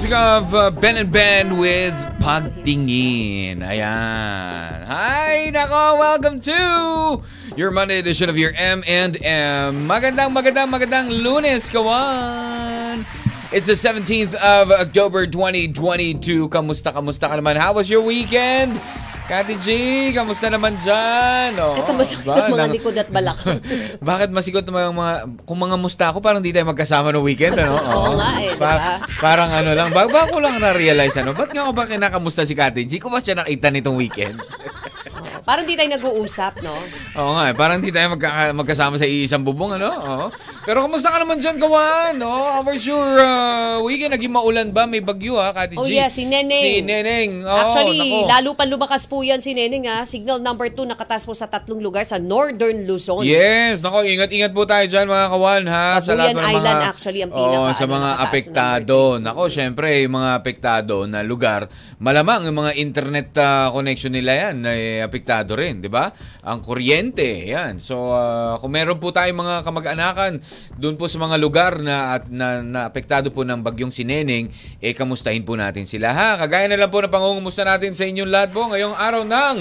Music of uh, Ben and Ben with Pagtingin. Ayan. Hi, nako, welcome to your Monday edition of your M and M. Magandang, magandang, magandang lunes, kawan. It's the 17th of October 2022. Kamusta, kamusta ka naman? How was your weekend? Kati G, kamusta naman dyan? Oh, Ito masakit ang mga likod at balak. Bakit masikot naman mga, kung mga musta ako, parang di tayo magkasama no weekend, ano? Oo nga eh, diba? Parang ano lang, ba, ba ko lang na-realize, ano? Ba't nga ako ba kinakamusta si Kati G? Kung ba siya nakita nitong weekend? Parang di tayo nag-uusap, no? Oo nga, eh, parang di tayo magka, magkasama sa iisang bubong, ano? Oo. Pero kamusta ka naman dyan, Kawan? No? For sure, uh, weekend, naging maulan ba? May bagyo, ha, Kati G? Oh yeah, si Neneng. Si Neneng. Oo, Actually, nako. lalo pa lumakas po yan si Neneng ha. Signal number 2 nakatas po sa tatlong lugar sa Northern Luzon. Yes, nako, ingat-ingat po tayo dyan mga kawan ha. Babuyan lahat ng Island actually ang pinaka, Oo, sa ano, mga apektado. Nako, syempre, yung mga apektado na lugar, malamang yung mga internet ah, connection nila yan ay apektado rin, di ba? Ang kuryente, yan. So, ah, kung meron po tayong mga kamag-anakan doon po sa mga lugar na at na, na apektado po ng bagyong sineneng, eh kamustahin po natin sila ha. Kagaya na lang po na pangungumusta natin sa inyong lahat po ngayong araw ng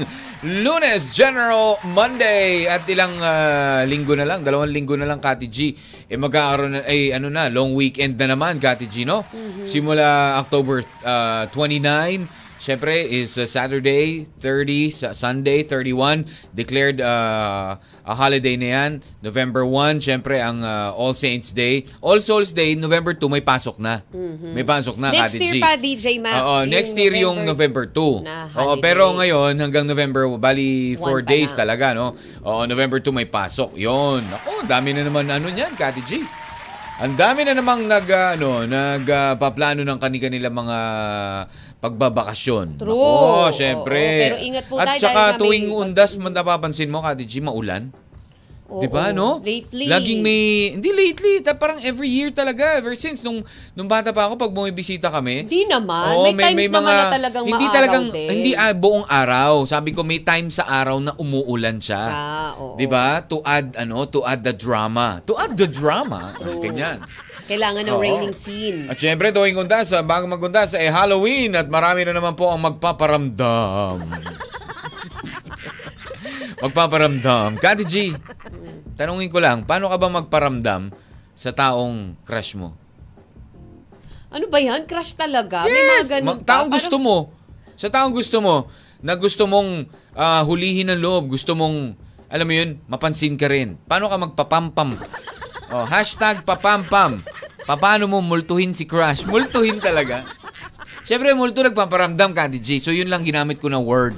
Lunes General Monday at ilang ah, linggo na lang, dalawang linggo na lang Kati G. Eh magkakaroon na eh ano na, long weekend na naman Kati G, no? Simula October ah, 29 Siyempre is uh, Saturday 30, sa Sunday 31 declared uh, a holiday na yan. November 1, siyempre ang uh, All Saints Day. All Souls Day, November 2 may pasok na. May pasok na Next Kati year G. pa, DJ Mac. Oo, next year yung November 2. na Oo, pero ngayon hanggang November, bali 4 One pa days lang. talaga, no? Oo, November 2 may pasok. Yon. Ako, dami na naman ano niyan, Kati G. Ang dami na namang nag ah, ano, nagpaplano ng kani-kanila mga pagbabakasyon. True. Oo, syempre. oo. Pero ingat po At tayo saka dahil nga may tuwing pag- undas, man napapansin mo, Kati G, maulan. 'Di ba, no? Lately. Laging may hindi lately, ta, parang every year talaga, ever since nung nung bata pa ako pag bumibisita kami. Hindi naman. Oo, may, times naman na talagang hindi talagang din. hindi ah, buong araw. Sabi ko may time sa araw na umuulan siya. Ah, oo. 'Di ba? To add ano, to add the drama. To add the drama. Ganyan. Kailangan ng Oo. raining scene. At syempre, tuwing undas, ah, bago magundas, eh Halloween at marami na naman po ang magpaparamdam. magpaparamdam. Kati G, tanungin ko lang, paano ka ba magparamdam sa taong crush mo? Ano ba yan? Crush talaga? May mga ganun taong gusto mo, sa taong gusto mo, na gusto mong ah, hulihin ng loob, gusto mong, alam mo yun, mapansin ka rin. Paano ka magpapampam? Oh, hashtag papampam. Pa- Paano mo multuhin si crush? Multuhin talaga. Siyempre, multo nagpaparamdam ka, DJ. So, yun lang ginamit ko na word.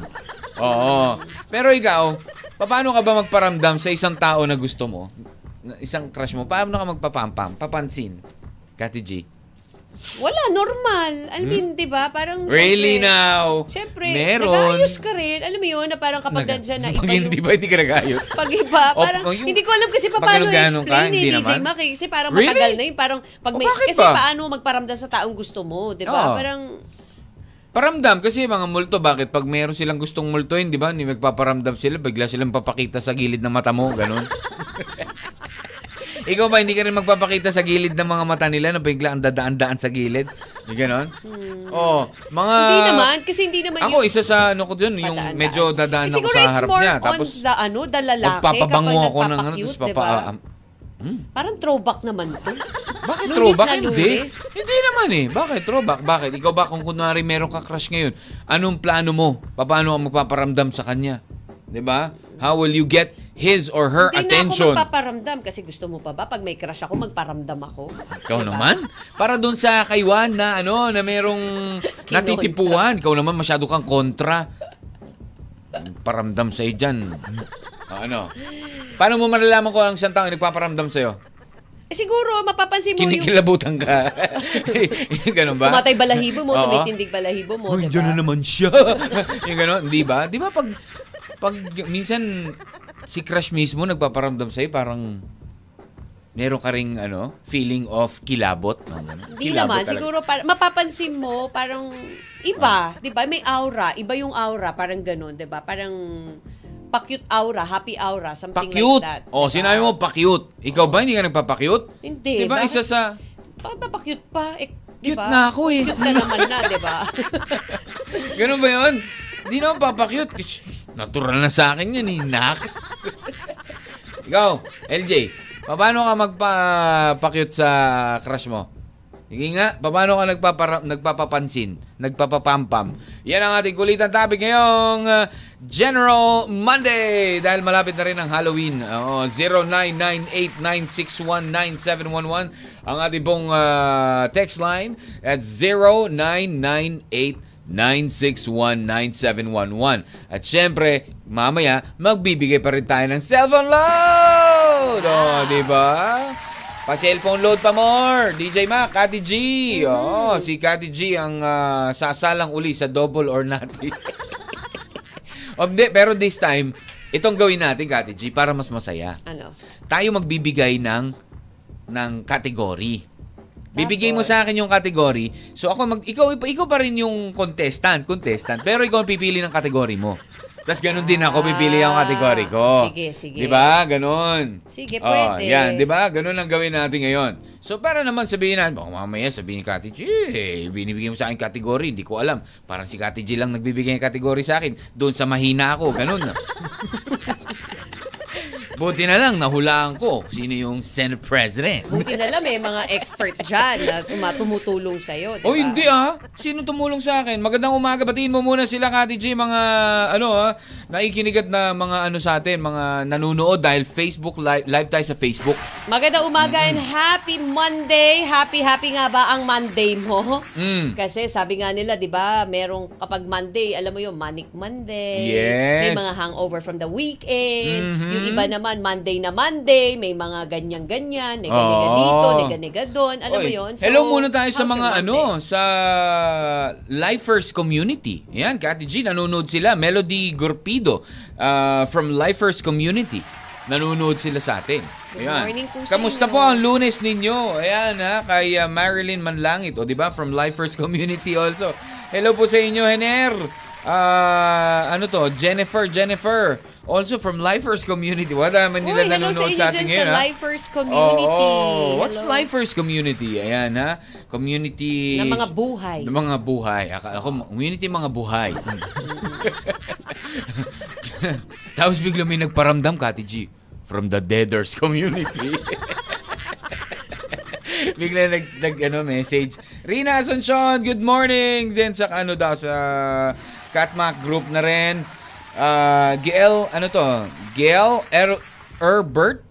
Oo. Pero ikaw, paano ka ba magparamdam sa isang tao na gusto mo? Isang crush mo? Paano ka magpapampam? Papansin? Kati G. Wala, normal. I mean, di ba? Parang, Hmm? Really syempre- now? Siyempre, Meron. nag-aayos ka rin. Alam mo yun, na parang kapag Naga- nandiyan na iba hindi yung... ba, hindi ka nag-ayos? Pag iba, O, parang, o yung- hindi ko alam kasi pa paano ganun-ganon ka, i-explain ni hindi DJ naman? Eh. Kasi parang Really? matagal na yun. Parang, pag O, may, bakit kasi ba? paano magparamdam sa taong gusto mo, di ba? Oo. Parang, Paramdam kasi mga multo, bakit? Pag meron silang gustong multuhin, di ba? Hindi magpaparamdam sila, bigla silang papakita sa gilid ng mata mo, ganun. Ikaw ba, hindi ka rin magpapakita sa gilid ng mga mata nila na bigla ang dadaan-daan sa gilid? Yung ganon? Oo. mga... Hmm. hindi naman. Kasi hindi naman Ako, isa sa ano ko dun, yung Padaan-daan. medyo dadaan ako siguro sa it's harap more niya. on Tapos, the, ano, the lalaki magpapabango kapag ako ng ano, tapos di papa... ba? ah, Parang throwback naman to. Bakit Lunes throwback? na Hindi. Hindi naman eh. Bakit throwback? Bakit? Ikaw ba kung kunwari meron ka crush ngayon, anong plano mo? Paano ka magpaparamdam sa kanya? 'Di ba? How will you get his or her Hindi attention? na ako magpaparamdam kasi gusto mo pa ba pag may crush ako magparamdam ako. Ikaw Diba? naman? Para doon sa kaiwan na ano, na merong natitipuan. Ikaw naman masyado kang kontra. Paramdam sa'yo dyan. Ano? Paano mo malalaman kung ang isang tao ay nagpaparamdam sa'yo? Eh, siguro, mapapansin mo yung Kinikilabutan ka. Ganun ba? tumatay balahibo mo, Oo. tumitindig balahibo mo, Uy, di dyan ba? na naman siya. yung gano'n, di ba? Di ba pag, pag minsan si crush mismo nagpaparamdam sa'yo, parang meron ka ring ano, feeling of kilabot. Ganun. Hindi naman. talaga. Siguro, par- mapapansin mo, parang iba. Di ba? May aura. Iba yung aura. Parang ganun, di ba? Parang pa-cute aura, happy aura, something Pa-cute. like that. Oh, di ba? sinabi mo pa-cute. Ikaw ba hindi ka nagpapa-cute? Hindi. Di ba isa sa Pa, pa. Eh, di Cute na ako eh. Cute ka naman na, di ba? Ganun ba yun? Di na ako papakute. Ish, Natural na sa akin yan eh. Naks. Ikaw, LJ, paano ka magpapakute sa crush mo? Sige nga, paano ka nagpapara- nagpapapansin, nagpapapampam? Yan ang ating kulitan topic ngayong uh, General Monday dahil malapit na rin ang Halloween. Oo, 0998-961-9711 ang ating pong uh, text line at 0998 961-9711. At syempre, mamaya, magbibigay pa rin tayo ng cellphone load! O, di ba? Pa-cellphone load pa more! DJ Mac, Kati G! Oo, si Kati G ang ah, sasalang uli sa double or nothing. o, hindi, pero this time, itong gawin natin, Kati G, para mas masaya. ano? Tayo magbibigay ng ng category. Bibigay mo sa akin yung category. So ako mag ikaw ikaw pa rin yung contestant, contestant. Pero ikaw ang pipili ng category mo. Tapos ganun din ako pipili ang category ko. Sige, sige. 'Di ba? Ganun. Sige, Oh, pwede. yan, 'di ba? Ganun ang gawin natin ngayon. So para naman sabihin natin, baka mamaya sabihin ni Kati G, binibigay mo sa akin category, hindi ko alam. Parang si Kati G lang nagbibigay ng category sa akin. Doon sa mahina ako, ganun. Buti na lang, nahulaan ko sino yung Senate President. Buti na lang may mga expert dyan na tuma- tumutulong sa'yo, di ba? Oh, hindi ah. Sino tumulong sa akin? Magandang umaga. Batiin mo muna sila, Kati G, mga ano ah, nakikinig at na mga ano sa atin, mga nanunood dahil Facebook live, live tayo sa Facebook. Magandang umaga and happy Monday. Happy, happy nga ba ang Monday mo? Mm. Kasi sabi nga nila, di ba, merong kapag Monday, alam mo yung Manic Monday. Yes. May mga hangover from the weekend. Mhm. Yung iba naman, Monday na Monday, may mga ganyan-ganyan, nega-nega dito, nega-nega doon. Alam mo yun? So, hello muna tayo sa mga ano, sa Lifers Community. Yan, Kati G, nanonood sila. Melody Gurpido uh, from Lifers Community. Nanonood sila sa atin. Good morning po sa Kamusta inyo. po ang lunes ninyo? Ayan ha, kay uh, Marilyn Manlangit. O di ba from Lifers Community also. Hello po sa inyo, Hener. Ah, ano to? Jennifer, Jennifer. Also from Lifers Community. Wala naman nila Uy, sa nanonood inyo sa atin ngayon sa. Lifers Community. Oo. What's Hello. Lifers Community? Ayan ha. Community... Ng mga buhay. Ng mga buhay. Akala ko, community mga buhay. Tapos bigla may nagparamdam, Kati G. From the Deaders Community. bigla nag, nag ano, message. Rina Asuncion, good morning. Then sa ano daw, sa Catmac group na rin. Uh, Gail, ano to? Gail er, Erbert?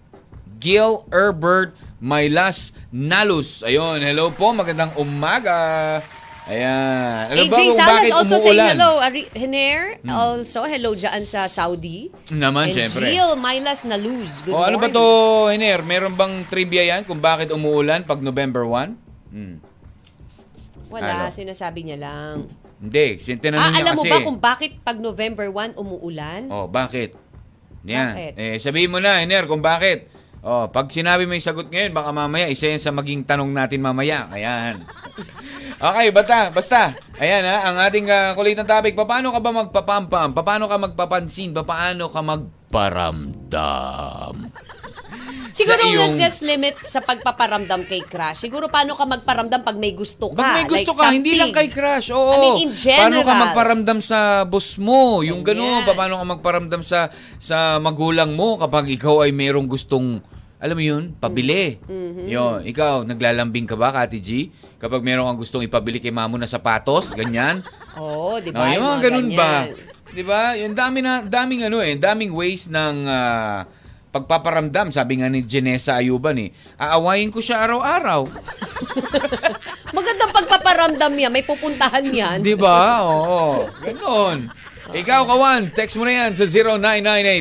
Gil Erbert Mylas Nalus. Ayun, hello po. Magandang umaga. Ayan. Ano ba AJ Salas also saying umuulan? Hmm. hello. Ari- Hiner, also hello dyan sa Saudi. Naman, And syempre. Jill Mylas na lose. Good O ano ba morning. to, Hiner? Meron bang trivia yan kung bakit umuulan pag November 1? Hmm. Wala, Ano? sinasabi niya lang. Hindi, sin- tinanong Ah, niya alam mo kasi. ba kung bakit pag November 1 umuulan? Oh, bakit? Yan. Bakit? Eh, sabihin mo na, Hiner, kung bakit. Oh, pag sinabi mo yung sagot ngayon, baka mamaya isa yan sa maging tanong natin mamaya. Ayan. Okay, bata, basta. Ayan ha, ang ating uh, kulitan topic. Paano ka ba magpapampam? Paano ka magpapansin? Paano ka magparamdam? Siguro sa iyong- just limit sa pagpaparamdam kay crush. Siguro paano ka magparamdam pag may gusto ka? Pag may gusto like ka, hindi lang kay something. crush. Oo. I mean, in Paano ka general. magparamdam sa boss mo? Yung gano'n. Paano ka magparamdam sa sa magulang mo kapag ikaw ay mayroong gustong, alam mo yun, pabili. Mm-hmm. Yun. Ikaw, naglalambing ka ba, Kati G? Kapag meron kang gustong ipabili kay mamo na sapatos, ganyan. Oo, di No, ba? yung mga ganun ba? ganyan. 'Di ba? Yung dami na daming ano eh, daming ways ng ah, pagpaparamdam, sabi nga ni Janessa Ayuban eh. Aawayin ko siya araw-araw. Magandang pagpaparamdam yan. May pupuntahan yan. 'Di ba? Oo. Ganon. Ikaw, Kawan, text mo na yan sa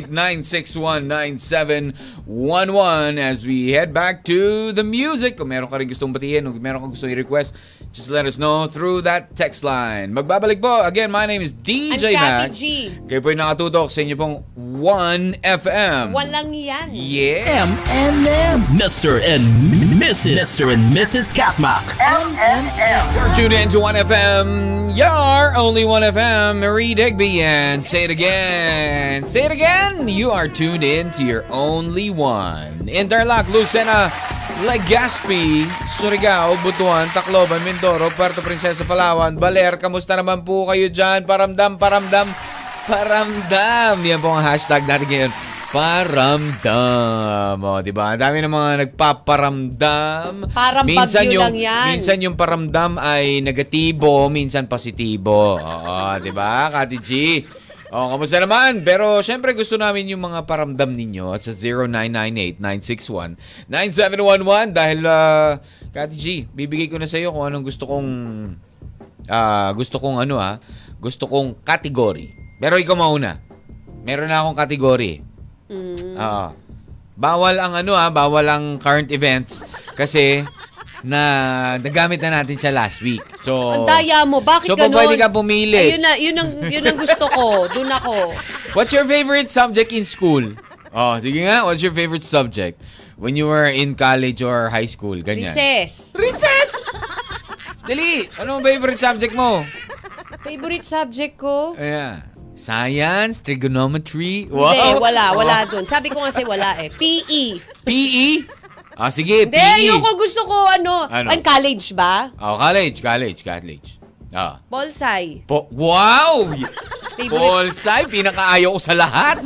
0998-961-9711 as we head back to the music. Kung meron ka rin gustong batiin o meron ka gustong i-request, just let us know through that text line. Magbabalik po. Again, my name is DJ I'm Mac. G. Kayo po yung nakatutok sa inyo pong 1FM. Walang yan. Yeah. M&M. Mr. and Mrs. Mr. and Mrs. Katmak. M&M. You're tuned in to 1FM. Your only 1FM. Marie Digby and say it again. Say it again. You are tuned in to your only one. Interlock, Lucena, Legazpi, Surigao, Butuan, Tacloban, Mindoro, Puerto Princesa, Palawan, Baler. Kamusta naman po kayo dyan? Paramdam, paramdam, paramdam. Yan po ang hashtag natin ngayon. Paramdam. O, di ba? Ang dami ng mga nagpaparamdam. Parang bagyo yung, lang yan. Minsan yung paramdam ay negatibo, minsan positibo. Oo, di ba? Kati G. Oh, kamusta naman? Pero syempre gusto namin yung mga paramdam ninyo at sa 0998-961-9711 dahil uh, Kati G, bibigay ko na sa iyo kung anong gusto kong ah, gusto kong ano ah, gusto kong category. Pero ikaw mauna. Meron na akong category. Mm. Oo. Bawal ang ano ah, bawal ang current events kasi na nagamit na natin siya last week. So Ang daya mo. Bakit So, ganun? pwede ka pumili. Ayun na, yun ang, yun ang gusto ko. Doon ako. What's your favorite subject in school? Oh, sige nga, what's your favorite subject when you were in college or high school? Ganyan. Recess. Recess! Dali, ano ang favorite subject mo? Favorite subject ko? Ayan. Science, trigonometry. Hindi, Wow. wala. Wala doon. Sabi ko kasi wala eh. PE. PE? Ah, sige, Hindi, PE. yung ko gusto ko ano. Ano? Ang college ba? Oh, college, college, college. Ah. Bolsay. Po wow! Favorite. Polsai, pinakaayaw ko sa lahat.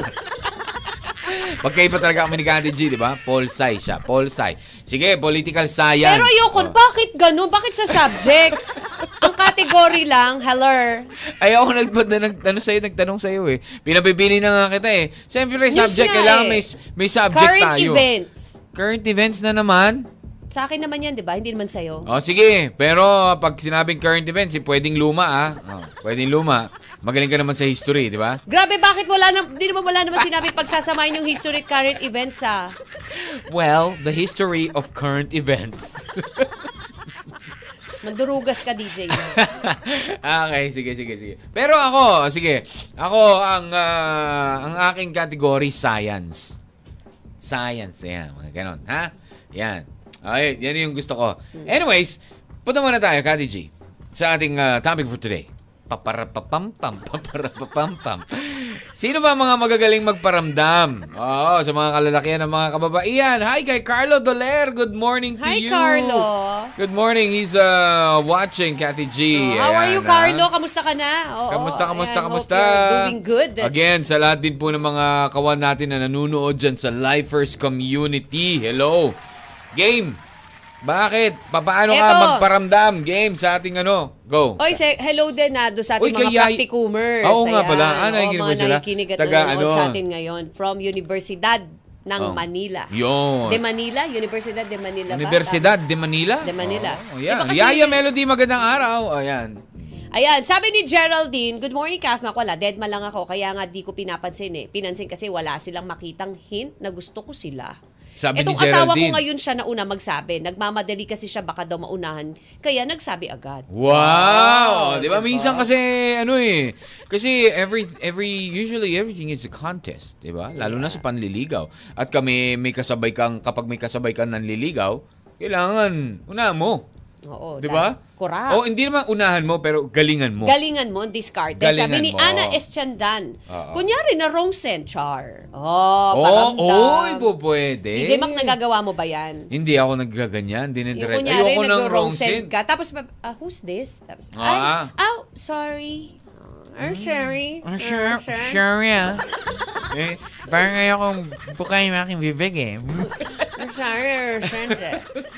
Pagkaiba talaga kami ni Candy G, di ba? Polsai siya, Polsai. Sige, political science. Pero ayoko, Oh. bakit ganun? Bakit sa subject? Ang category lang, hello. Ay, ako nag, nag, ano sa'yo, nagtanong sa'yo eh. Pinapipili na nga kita eh. Siyempre, News subject, nga kailangan eh. may, may subject Current tayo. events. Current events na naman. Sa akin naman yan, di ba? Hindi naman sa'yo. O, sige. Pero pag sinabing current events, eh, pwedeng luma ah. Oh, pwedeng luma. Magaling ka naman sa history, di ba? Grabe, bakit wala na, di naman wala naman sinabi pagsasamahin yung historic current events ah. Well, the history of current events. Mandurugas ka, DJ. okay, sige, sige, sige. Pero ako, sige. Ako, ang, ah, ang aking category, science. Science, yan. Mga ganon, ha? Yan. Okay, yan yung gusto ko. Anyways, punta muna tayo, Kati G, sa ating ah, topic for today. Paparapapam-pam, paparapapam-pam. Sino ba mga magagaling magparamdam? Oo, sa mga kalalakihan ng mga kababaihan. Hi kay Carlo Doler. Good morning to Hi, you. Carlo. Good morning. He's uh, watching, Kathy G. Oh, how are you, Ayan, ah. Carlo? Kamusta ka na? Oo, Kamusta, kamusta, ayan, kamusta? Doing good. Again, sa lahat din po ng mga kawan natin na nanunood dyan sa Lifers Community. Hello. Game. Bakit? Papaano ka Eto. magparamdam? Game sa ating ano? Go. Oy, say, hello din na do sa ating Uy, mga kaya- practicumers. Oo nga pala. Ah, nakikinig mga sila? nakikinig at Taga ano? sa atin ngayon from Universidad ng Oh. Manila. Yun. De Manila? Universidad de Manila ba? Universidad de Manila? De Manila. Oh, yan. Diba kasi- Yaya Melody, magandang araw. Ayan. Ayan, sabi ni Geraldine, good morning Kathmak, wala, dead ma lang ako, kaya nga di ko pinapansin eh. Pinansin kasi wala silang makitang hint na gusto ko sila. Sabi Itong ni asawa ko Geraldine. ngayon siya na una magsabi. Nagmamadali kasi siya baka daw maunahan. Kaya nagsabi agad. Wow! Di ba? diba? Minsan kasi, ano eh, kasi every, every, usually everything is a contest, di ba? Lalo na sa panliligaw. At kami, may kasabay kang, kapag may kasabay kang nanliligaw, kailangan, una mo. Oo. Di ba? Correct. O, hindi naman unahan mo, pero galingan mo. Galingan mo, discard. Galingan Sabi ni mo. Ana Eschandan, Oo. kunyari na wrong char. Oh, oh, paramdam. oy, po pwede. DJ Mac, nagagawa mo ba yan? Hindi ako naggaganyan, Yung dinidire. kunyari, Ayoko ng wrong ka. Tapos, ah, who's this? Tapos, Ah. ay, oh, sorry. I'm sorry. I'm sure, sorry. sure, yeah. eh, parang ayokong bukay yung aking bibig eh. I'm sorry, I'm sorry.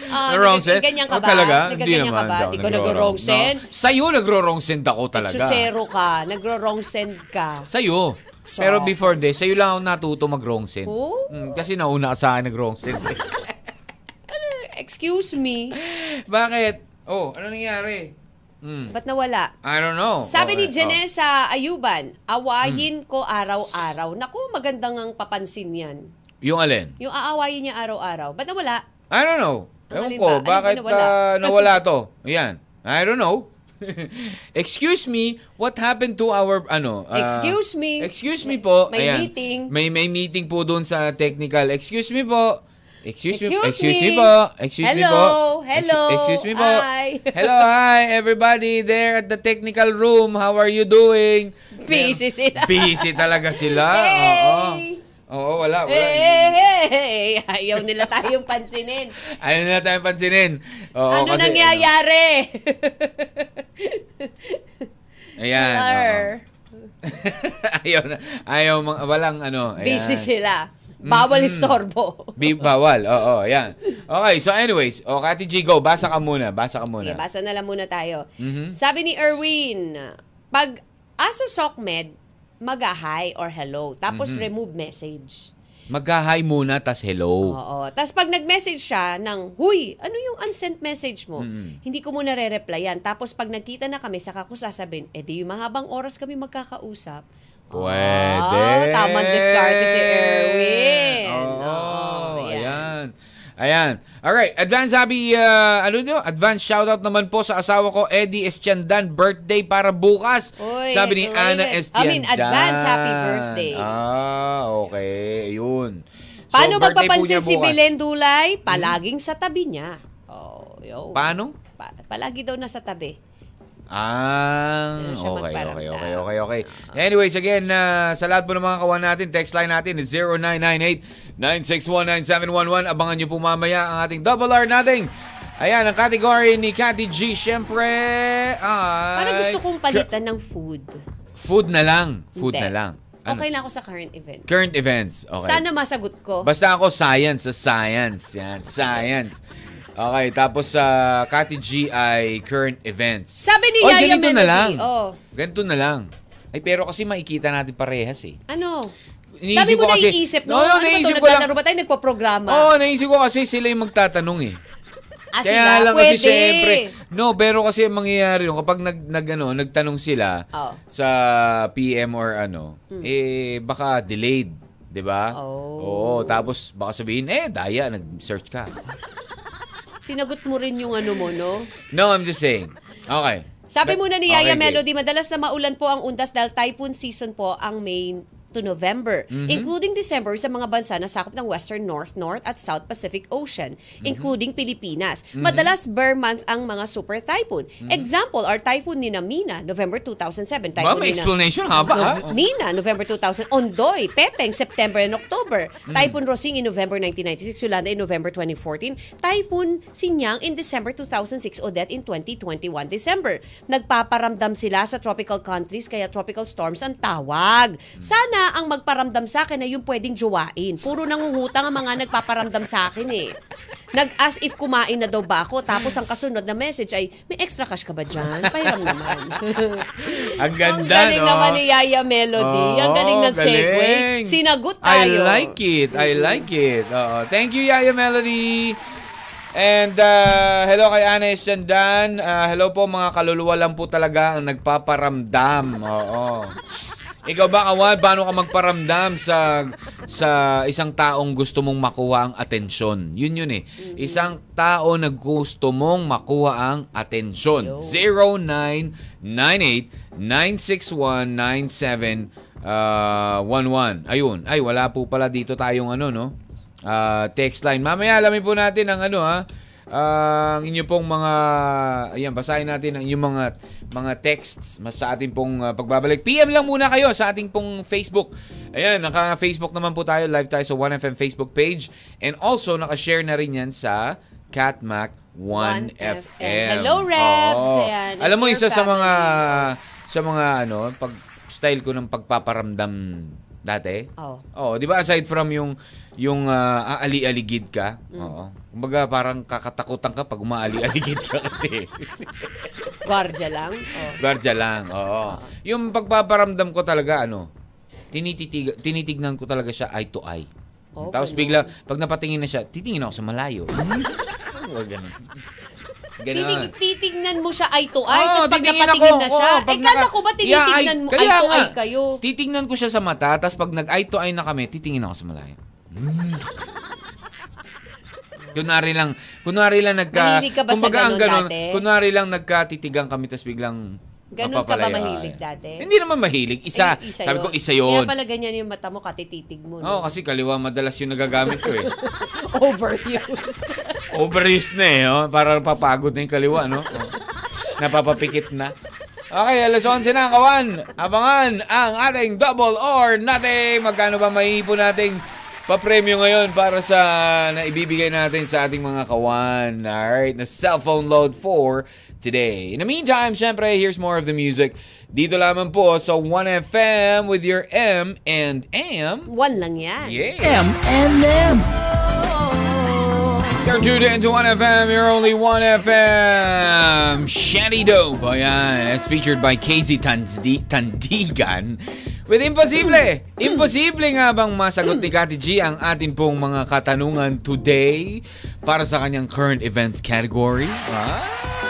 Na wrong send? Ganyan ka Oh, ba? talaga? Hindi Nagkaganyan naman. ka ba? Hindi ako ko nag-wrong send? No. Sa'yo, nagro-wrong send ako talaga. Chusero ka. Nagro-wrong send ka. Sa'yo. So- Pero before this, sa'yo lang ako natuto mag-wrong send. Oh? Mm, kasi nauna ka sa akin nag-wrong send. Excuse me. Bakit? Oh, ano nangyari? Mm. Ba't nawala? I don't know. Sabi ni Okay, oh. Janessa Ayuban, awayin Hmm. ko araw-araw. Naku, magandang ang papansin yan. Oh. Yung alin? Yung aawayin niya araw-araw. Ba't nawala? I don't know. Ang Ewan ko, ba? Bakit nawala? ah, nawala to? Ayan. I don't know. excuse me, what happened to our, ano? ah, Excuse me. Excuse me po. May Ayan. meeting. May, may meeting po doon sa technical. Excuse me po. Excuse, me, Excuse excuse me. me. po. Excuse me Hello. po. Hello. Excuse, excuse me po. Hi. Hello, hi everybody there at the technical room. How are you doing? Busy sila. Busy talaga sila. Hey. Oo. Oo, wala, wala. Hey, hey, hey. Ayaw nila tayong pansinin. Ayaw na tayong pansinin. Oo, ano kasi, nangyayari? Ayan. Hello. oo. ayaw na. Ayaw, walang ano. Ayan. Busy sila. Bawal istorbo. Bi- bawal. Oo, ayan. Okay, so anyways. O, Kati G, go. Basa ka muna. Basa ka muna. Sige, basa na lang muna tayo. Mhm. Sabi ni Erwin, pag asa SOCMED, mag-hi or hello. Tapos Mhm. remove message. Magka-hi muna, tas hello. Oo. Tapos pag nag-message siya ng, Huy, ano yung unsent message mo? Mm. Hindi ko muna re-replyan. Tapos pag nagkita na kami, saka ko sasabihin, eh di yung mahabang oras kami magkakausap. Pwede. Ah, tamang diskarte si Erwin. Oo, Oo, ayan. ayan. Ayan. Alright, advance happy, uh, ano nyo? Advance shoutout naman po sa asawa ko, Eddie Estiandan, birthday para bukas. Uy, Sabi ni. Ana I Estiandan. mean, advance happy birthday. Ah, okay. Ayun. So, Paano po magpapansin si. Belen Dulay? Palaging sa tabi niya. Oh, yo. Paano? Pa- palagi daw nasa tabi. Ah, okay, okay, okay, okay, okay. Anyways, again, uh, sa lahat po ng mga kawan natin, text line natin is 0998-9619711. Abangan nyo po mamaya ang ating double R nating. Ayan, ang category ni Cathy G, syempre, ay... Parang gusto kong palitan ng food. Food na lang. Food Hindi. na lang. Ano? Okay na ako sa current event. Current events. Okay. Sana masagot ko. Basta ako science sa science. Yan, science. Okay, tapos sa Cathy G ay current events. Sabi ni Yaya ganito na Melody, lang. oh. Ganito na lang. Ay, pero kasi makikita natin parehas eh. Ano? Iniisip Dami mo ko kasi- naiisip, no? Oo, ano ba naisip ito? ko lang. Naglalaro ba tayo? Nagpo-programa? Oo, naisip ko kasi sila yung magtatanong eh. ah, Kaya sila? lang Pwede. kasi syempre, no, pero kasi ang mangyayari yun, kapag nag, nag, ano, nagtanong sila Oh. sa PM or ano, eh, baka delayed. 'di ba? Oh. Oo, tapos baka sabihin, eh, daya, nag-search ka. Sinagot mo rin yung ano mo, no? No, I'm just saying. Okay. Sabi But- muna ni Yaya okay. Melody, madalas na maulan po ang undas dahil typhoon season po ang May to November, Mhm. including December sa mga bansa na sakop ng Western North, North at South Pacific Ocean, Mhm. including Pilipinas. Madalas bare month ang mga super typhoon. Example, our typhoon ni Namina, November 2007. Mhm. Ba, Typhoon may Nina- explanation haba ha? Nina, November 2000. Ondoy, Pepeng, September and October. Mm. Typhoon Rosing in November 1996. Yolanda in November 2014. Typhoon Sinyang in December 2006. Odette in 2021 December. Nagpaparamdam sila sa tropical countries kaya tropical storms ang tawag. Sana ang magparamdam sa akin ay yung pwedeng jowain. Puro nangungutang ang mga nagpaparamdam sa akin eh. Nag-as if kumain na daw ba ako tapos ang kasunod na message ay, may extra cash ka ba dyan? Pahiram naman. Ang ganda, Ang galing no? naman ni Yaya Melody. ang galing ng segue. Sinagot I tayo. like it. I like it. Oo. Thank you, Yaya Melody. And uh, hello kay Ana Estandan. Uh, hello po mga kaluluwa lang po talaga ang nagpaparamdam. Oo. Ikaw ba, Kawan, paano ka magparamdam sa sa isang taong gusto mong makuha ang atensyon? Yun yun eh. Isang tao na gusto mong makuha ang atensyon. 0998-961-9711. Ayun. Ay, wala po pala dito tayong ano, no? Ah, text line. Mamaya alamin po natin ang ano, ha? Ang inyo pong mga ayan basahin natin ang inyong mga mga texts mas sa ating pong ah, pagbabalik. PM lang muna kayo sa ating pong Facebook. Ayan, naka-Facebook naman po tayo, live tayo sa 1FM Facebook page and also naka-share na rin 'yan sa Catmac 1FM. Hello, Rebs! Oo. Ayan, Alam mo isa your sa mga family. sa mga ano, pag style ko ng pagpaparamdam dati. Oh. Oh, 'di ba aside from yung yung ah, aali-aligid ka. Mm. Oo. Kumbaga parang kakatakutan ka pag umaali-aligid ka kasi. Gwardiya lang. Oh. Guardia lang. Oo. Yung pagpaparamdam ko talaga ano, tinititig tinitignan ko talaga siya eye to eye. Oh, Tapos ganun. bigla pag napatingin na siya, titingin ako sa malayo. Wag ganun. Ganon. Titig, titignan mo siya eye to eye, tapos pag napatingin ako. na siya, Oo, eh kala ko ba Yeah, tinitignan mo kaya eye to nga. eye kayo? Titingnan ko siya sa mata, tapos pag nag-eye to eye na kami, titingin ako sa malayo. Hmm. kunwari lang, kunwari lang nagka... Mahilig ka ba sa kumbaga ang ganon ganon, dati? Kunwari lang nagkatitigan kami, tapos biglang Ganun ka ba mahilig dati? Hindi naman mahilig. Isa. Eh, sabi ko, isa Kaya yun. pala ganyan yung mata mo, katititig mo. Oo, No? kasi kaliwa madalas yung nagagamit ko eh. Overused. Overused na eh. Oh. Para papagod na yung kaliwa, no? Oh. Napapapikit na. Okay, alas 11 na, kawan. Abangan ang ating double or nothing. Magkano ba maiipon nating papremyo ngayon para sa naibibigay natin sa ating mga kawan. Alright, na cellphone load for today. In the meantime, syempre, here's more of the music. Dito lamang po sa 1FM with your M and M. One lang yan. Yeah. M and M. You're tuned in to 1FM, you're only 1FM. Shanty Dope. Ayan, as featured by Casey Tandi- Tandigan. With Imposible. Imposible nga bang masagot ni Kati G ang atin pong mga katanungan today para sa kanyang current events category? Ah?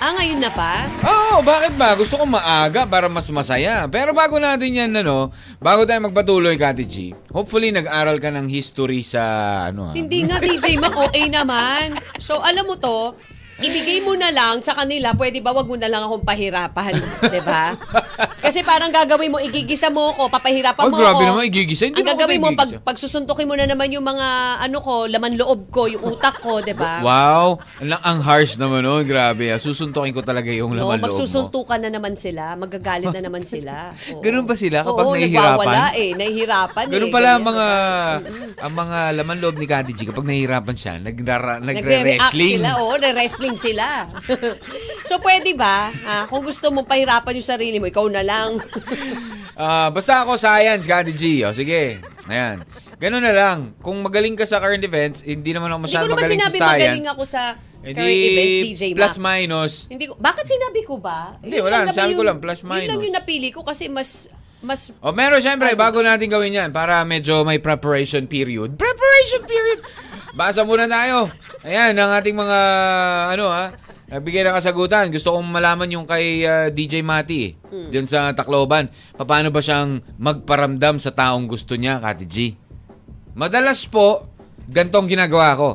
Ah, ngayon na pa? Oo, bakit ba? Gusto ko maaga para mas masaya. Pero bago natin yan, ano, bago tayo magpatuloy, Kati G, hopefully nag-aral ka ng history sa, ano ha? Hindi nga, DJ Mac, okay naman. So, alam mo to, ibigay mo na lang sa kanila, pwede ba wag mo na lang akong pahirapan, 'di ba? Kasi parang gagawin mo, igigisa mo ako, papahirapan Oh, mo grabe ako. naman, igigisa. Hindi Ang mo gagawin mo, pag, igigisa. pag susuntukin mo na naman yung mga, ano ko, laman loob ko, yung utak ko, 'di ba? Wow, ang, ang harsh naman oh, grabe. ah. Susuntukin ko talaga yung No, laman loob mo. magsusuntukan na naman sila, magagalit na naman sila. Oo. Ganun ba sila kapag Oo, nahihirapan? nagwawala eh, nahihirapan Ganun eh. pala ang ganyan, mga ang mga laman loob ni Kati G kapag nahihirapan siya, Nagre-react nagre-wrestling. sila, oo, nagre-wrestling sila. so, pwede ba, ah, kung gusto mong pahirapan yung sarili mo, ikaw na lang. Ah, basta ako science, Kati G. O, sige. Ayan. Ganun na lang. Kung magaling ka sa current events, hindi naman ako Hindi masyadong ko naman magaling sinabi sa science. magaling ako sa Hindi, current events, DJ plus Ma. minus. Hindi ko, bakit sinabi ko ba? Hindi, Yun wala. lang naman Sabi ko lang, plus Yun lang minus. yung napili ko kasi mas, mas, O, meron syempre, bago natin gawin yan, para medyo may preparation period. Preparation period! Basa muna tayo. Ayan, ang ating mga, ano ha, nagbigay ng kasagutan. Gusto kong malaman yung kay ah, DJ Mati, dyan sa Tacloban. Paano ba siyang magparamdam sa taong gusto niya, Kati G? Madalas po, gantong ginagawa ko.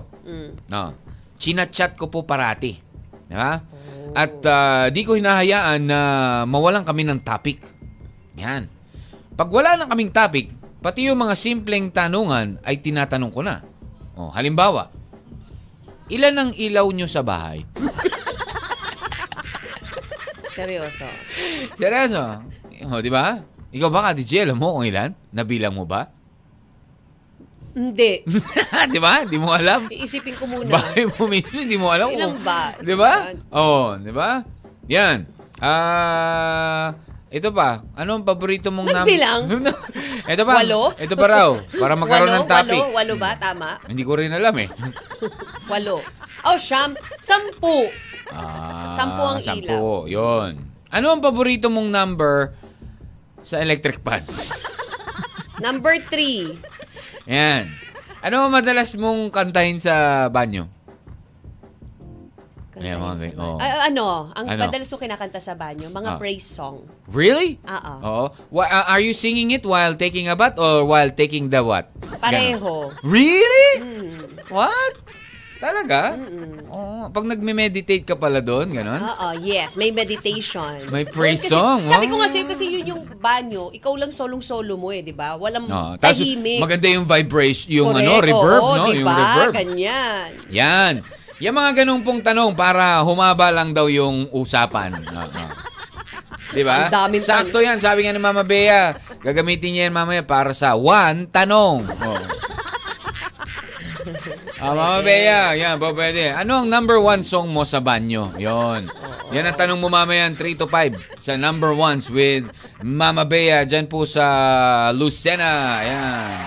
No. Chinachat ko po parati. Di ba? At ah, di ko hinahayaan na mawalan kami ng topic. Yan. Pag wala na kaming topic, pati yung mga simpleng tanungan ay tinatanong ko na. Oh, halimbawa, ilan ang ilaw nyo sa bahay? seryoso. Seryoso? Oh, di ba? Ikaw ba, Kati G, alam mo kung ilan? Nabilang mo ba? Hindi. di ba? Di mo alam. Iisipin ko muna. Bahay mo mismo, hindi mo alam kung... ba? Di ba? Oo, oh, di ba? Yan. Ah... ito pa, ano ang paborito mong nam- Nagbilang? ito pa. Walo? Ito pa raw, para magkaroon ng walo, topic. Walo, walo ba? Tama? Hindi ko rin alam eh. Walo. Oh, siyam. Sampu. Ah, Sampu ang sampu. Yun. Ano ang paborito mong number sa electric pan? Number three. Yan. Ano ang madalas mong kantahin sa banyo? Ayan, mga ganyan. Oo. Ah, ano? Ang Ano? madalas ko kinakanta sa banyo, mga Ah. praise song. Really? Oo. Oo. Wha- uh, are you singing it while taking a bath or while taking the what? Pareho. Ganon. Really? Mm. What? Talaga? Oo. Pag nagme-meditate ka pala doon, ganon? Oo, yes. May meditation. May praise Kasi- song, Sabi oh. ko nga sa'yo, kasi yun yung banyo, ikaw lang solong-solo mo eh, di ba? Walang. Tapos tahimik. maganda yung vibration, yung Correct. ano, reverb, Oo, no? di Yung reverb. Ganyan. Yan. Yung mga ganung pong tanong para humaba lang daw yung usapan. Di ba? Sakto yan. Sabi nga ni Mama Bea, gagamitin niya yan mamaya para sa one tanong. Oh. Ah, Mama Bea, yan, po pwede. Ano ang number one song mo sa banyo? Yon. Yan ang tanong mo mamaya 3 to 5 sa number ones with Mama Bea dyan po sa Lucena. Yan.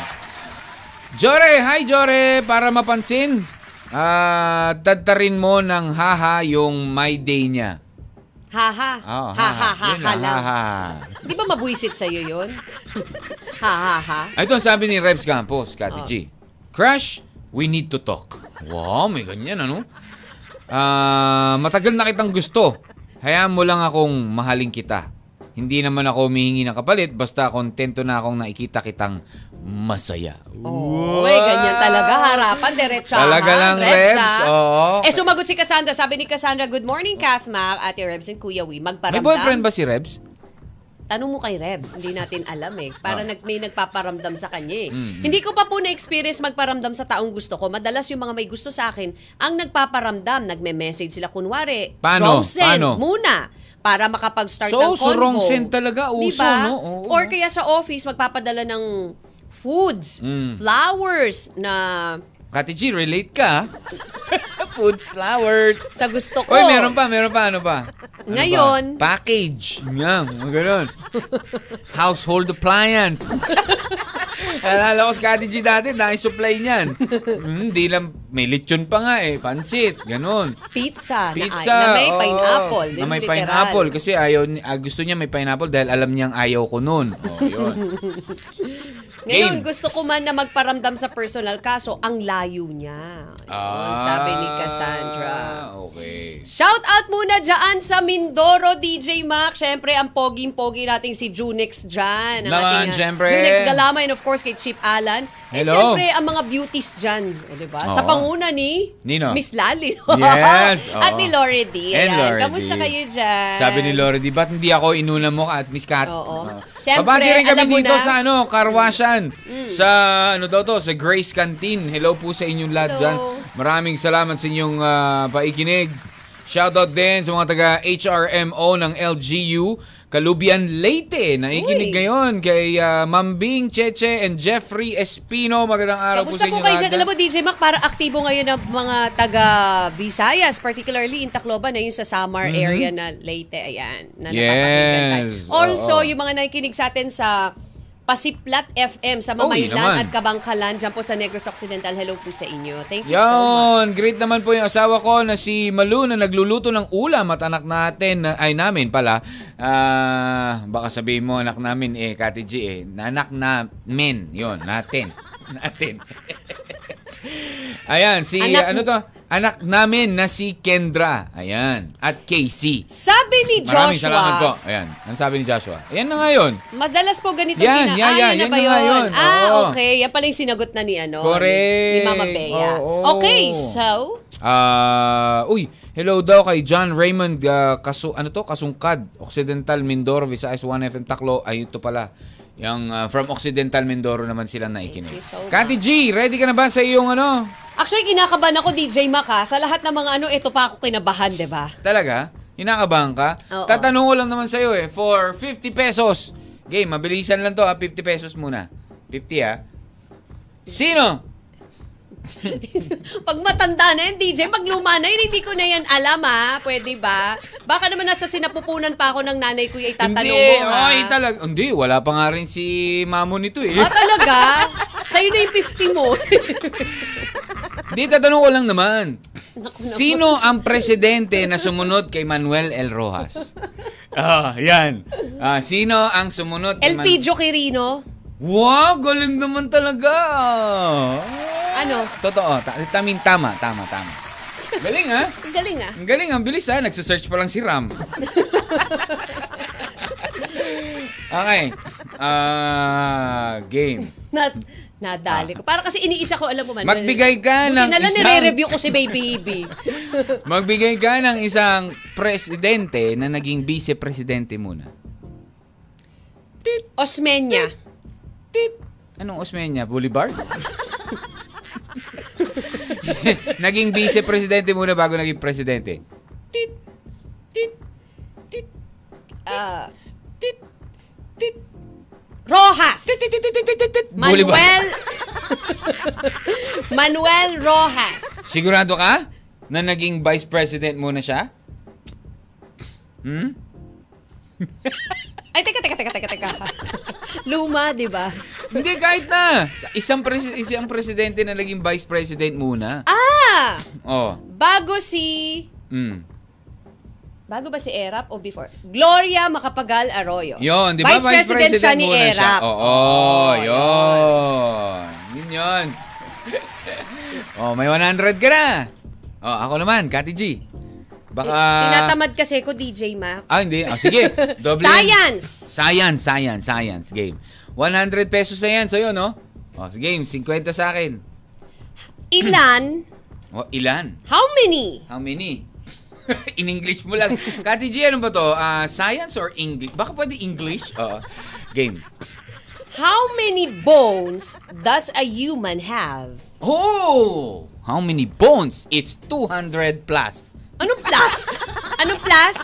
Jore, hi Jore, para mapansin. Ah, tadtarin mo ng haha yung my day niya. Ha-ha. Oh, Yun ha lang, lang. haha. Di ba mabuisit sa'yo yun? Ha-ha-ha. Ah, Ito ang sabi ni Rebs Campos, Kati Oh. G. Crush, we need to talk. Wow, may ganyan ano? Ah, matagal na kitang gusto. Hayaan mo lang akong mahalin kita. Hindi naman ako humihingi ng kapalit, basta kontento na akong nakikita kitang masaya. Uy, ganyan talaga. Harapan, diretsahan. Talaga lang, Rebs, Rebs. Oo. Eh, sumagot si Cassandra. Sabi ni Cassandra, Good morning, Kath Mac, Ate Rebs and Kuya Wee. May Magparamdam. boyfriend ba si Rebs? Tanong mo kay Rebs, hindi natin alam eh. Para Ah. nag, may nagpaparamdam sa kanya eh. Mm-hmm. Hindi ko pa po na-experience magparamdam sa taong gusto ko. Madalas yung mga may gusto sa akin, ang nagpaparamdam, nagme-message sila kunwari. Paano? Wrong send Paano? muna para makapag-start So, ng so convo. wrong send talaga, uso, Diba? no? Oo, Or kaya sa office, magpapadala ng foods, Mm. flowers na Kati G, relate ka. Foods, flowers. sa gusto ko. Uy, meron pa, meron pa, ano pa? Ano Ngayon- pa? Package. Yan, mga ganun. Household appliance. Alala ko sa Kati G dati, na-supply niyan. Hmm, Hindi lang, may lechon pa nga eh, pansit, ganun. Pizza, Pizza. na, na may oo. pineapple. Na din, may literal. pineapple. Kasi ayaw, ah, gusto niya may pineapple dahil alam niyang ayaw ko nun. Oh, yun. Ngayon, Game. gusto ko man na magparamdam sa personal kaso, ang layo niya. Ayun, Ah, sabi ni Cassandra. Okay. Shout out muna dyan sa Mindoro, DJ Mac. Siyempre, ang poging-pogi nating si Junix dyan. Ang Naman, ating, ah, syempre. Junix Galama and of course kay Chip Alan. And Hello. siyempre, ang mga beauties dyan. O, diba? Sa Oo. panguna ni Nino? Miss Lali. Yes, At oo. ni Lori D. And Ayan. Lori Kamusta D. kayo dyan? Sabi ni Lori, di ba't hindi ako inuna mo at Miss Kat? Oo. Siyempre, Babati rin kami alam mo dito na. Sa ano, Karwasyan. Sa ano daw to, sa Grace Canteen. Hello po sa inyong lahat Hello. dyan. Maraming salamat sa inyong ah, paikinig. Shoutout din sa mga taga HRMO ng LGU, Kalubian Leyte. Naikinig Uy. ngayon kay ah, Ma'am Bing, Cheche, and Jeffrey Espino. Magandang araw po Kamusta sa po inyo kayo lahat dyan? Alam mo, DJ Mac, para aktibo ngayon ang mga taga Visayas, particularly in Tacloban, na yung sa Samar area na Leyte, ayan, na Mm-hmm. Yes, tayo. Also, oo. yung mga nakikinig sa atin sa Pasiplat FM sa Oy, Mamaylan at Kabangkalan, dyan po sa Negros Occidental. Hello po sa inyo. Thank you so much. Yon, great naman po yung asawa ko na si Malu na nagluluto ng ulam at anak natin, na- ay namin pala. Ah, baka sabihin mo anak namin eh, Kati G eh. Na anak namin, yon natin. natin. Ayan, si Anak- ano to? Anak namin na si Kendra. Ayan. At Casey. Sabi ni Maraming salamat po. Joshua, Ayan. Ano sabi ni Joshua? Ayan na nga yun. madalas po ganito Yan, gina- yan, yan. yan na Yan ba na nga yun? yun. Ah, Oo. okay. Yan pala yung sinagot na ni ano, Correct. ni, ni Mama Bea. Oo. Okay, so, Ah, uy, hello daw kay John Raymond ah, Kasu ano to? Kasungkad, Occidental Mindoro, Visayas 1FM Taklo. Ay ito pala. Yung ah, from Occidental Mindoro naman sila naikinig. So Kati G, ready ka na ba sa iyong ano? Actually, kinakabahan ako, DJ Mac, ha? Sa lahat ng mga ano, ito pa ako kinabahan, di ba? Talaga? Hinakabahan ka? Oo. Tatanong ko lang naman sa iyo eh, for 50 pesos. Game, mabilisan lang to ha, 50 pesos muna. 50 ha. Sino? Pag matanda na yun, DJ, pag luma na yun, hindi ko na yan alam, ha? Pwede ba? Baka naman nasa sinapupunan pa ako ng nanay ko yung itatanong hindi, mo, ha? oy, talaga. Hindi, wala pa nga rin si Mamo nito eh. Ah, talaga? Sa'yo na yung 50 mo. Hindi, tatanong ko lang naman. Sino ang presidente na sumunod kay Manuel L. Rojas? Ah, yan. Ah, sino ang sumunod kay El Man- Quirino. Wow, galing naman talaga. Ano? Totoo, ta- taming tama, tama, tama. Galing ha? Ang galing, ah. Ang galing, ang bilis ha. Nagsa-search pa lang si Ram. okay. Ah, game. Na, nadali ko. Para kasi iniisa ko, alam mo man. Magbigay ka Buti ng na lang isang- nire-review ko si Baby Hebe. Magbigay ka ng isang presidente na naging vice-presidente muna. Osmeña. Tit. Anong Osmeña? Bolivar? naging vice-presidente muna bago naging presidente. Tit. Tit. Tit. Ah, Tit. Tit. Rojas. Tit. Tit. Tit. Tit. Tit. Tit. Bolivar. Manuel. Manuel Rojas. Sigurado ka na naging vice president muna siya? Hmm? Ay, teka, teka, teka, teka, teka. Luma, di ba? Hindi, kahit na. Isang, presi- isang presidente na naging vice president muna. Ah! Oh. Bago si... Mm. Bago ba si Erap o before? Gloria Macapagal Arroyo. Yon, di ba? Vice, President, siya ni muna Erap. Oo, Oh, yun. Yun yun. oh, may 100 ka na. Oh, ako naman, Kati G. Baka... Tinatamad kasi ko, DJ Mac. Ah, hindi. Ah, sige. Doble. Science! Science, science, science game. 100 pesos na yan sa'yo, no? O, sige, 50 sa akin. Ilan? O, ilan? How many? How many? In English mo lang. Kati G, ano ba to? Ah, science or English? Baka pwede English? Oo. Game. How many bones does a human have? Oh! How many bones? It's 200 plus. Anong plus? Anong plus?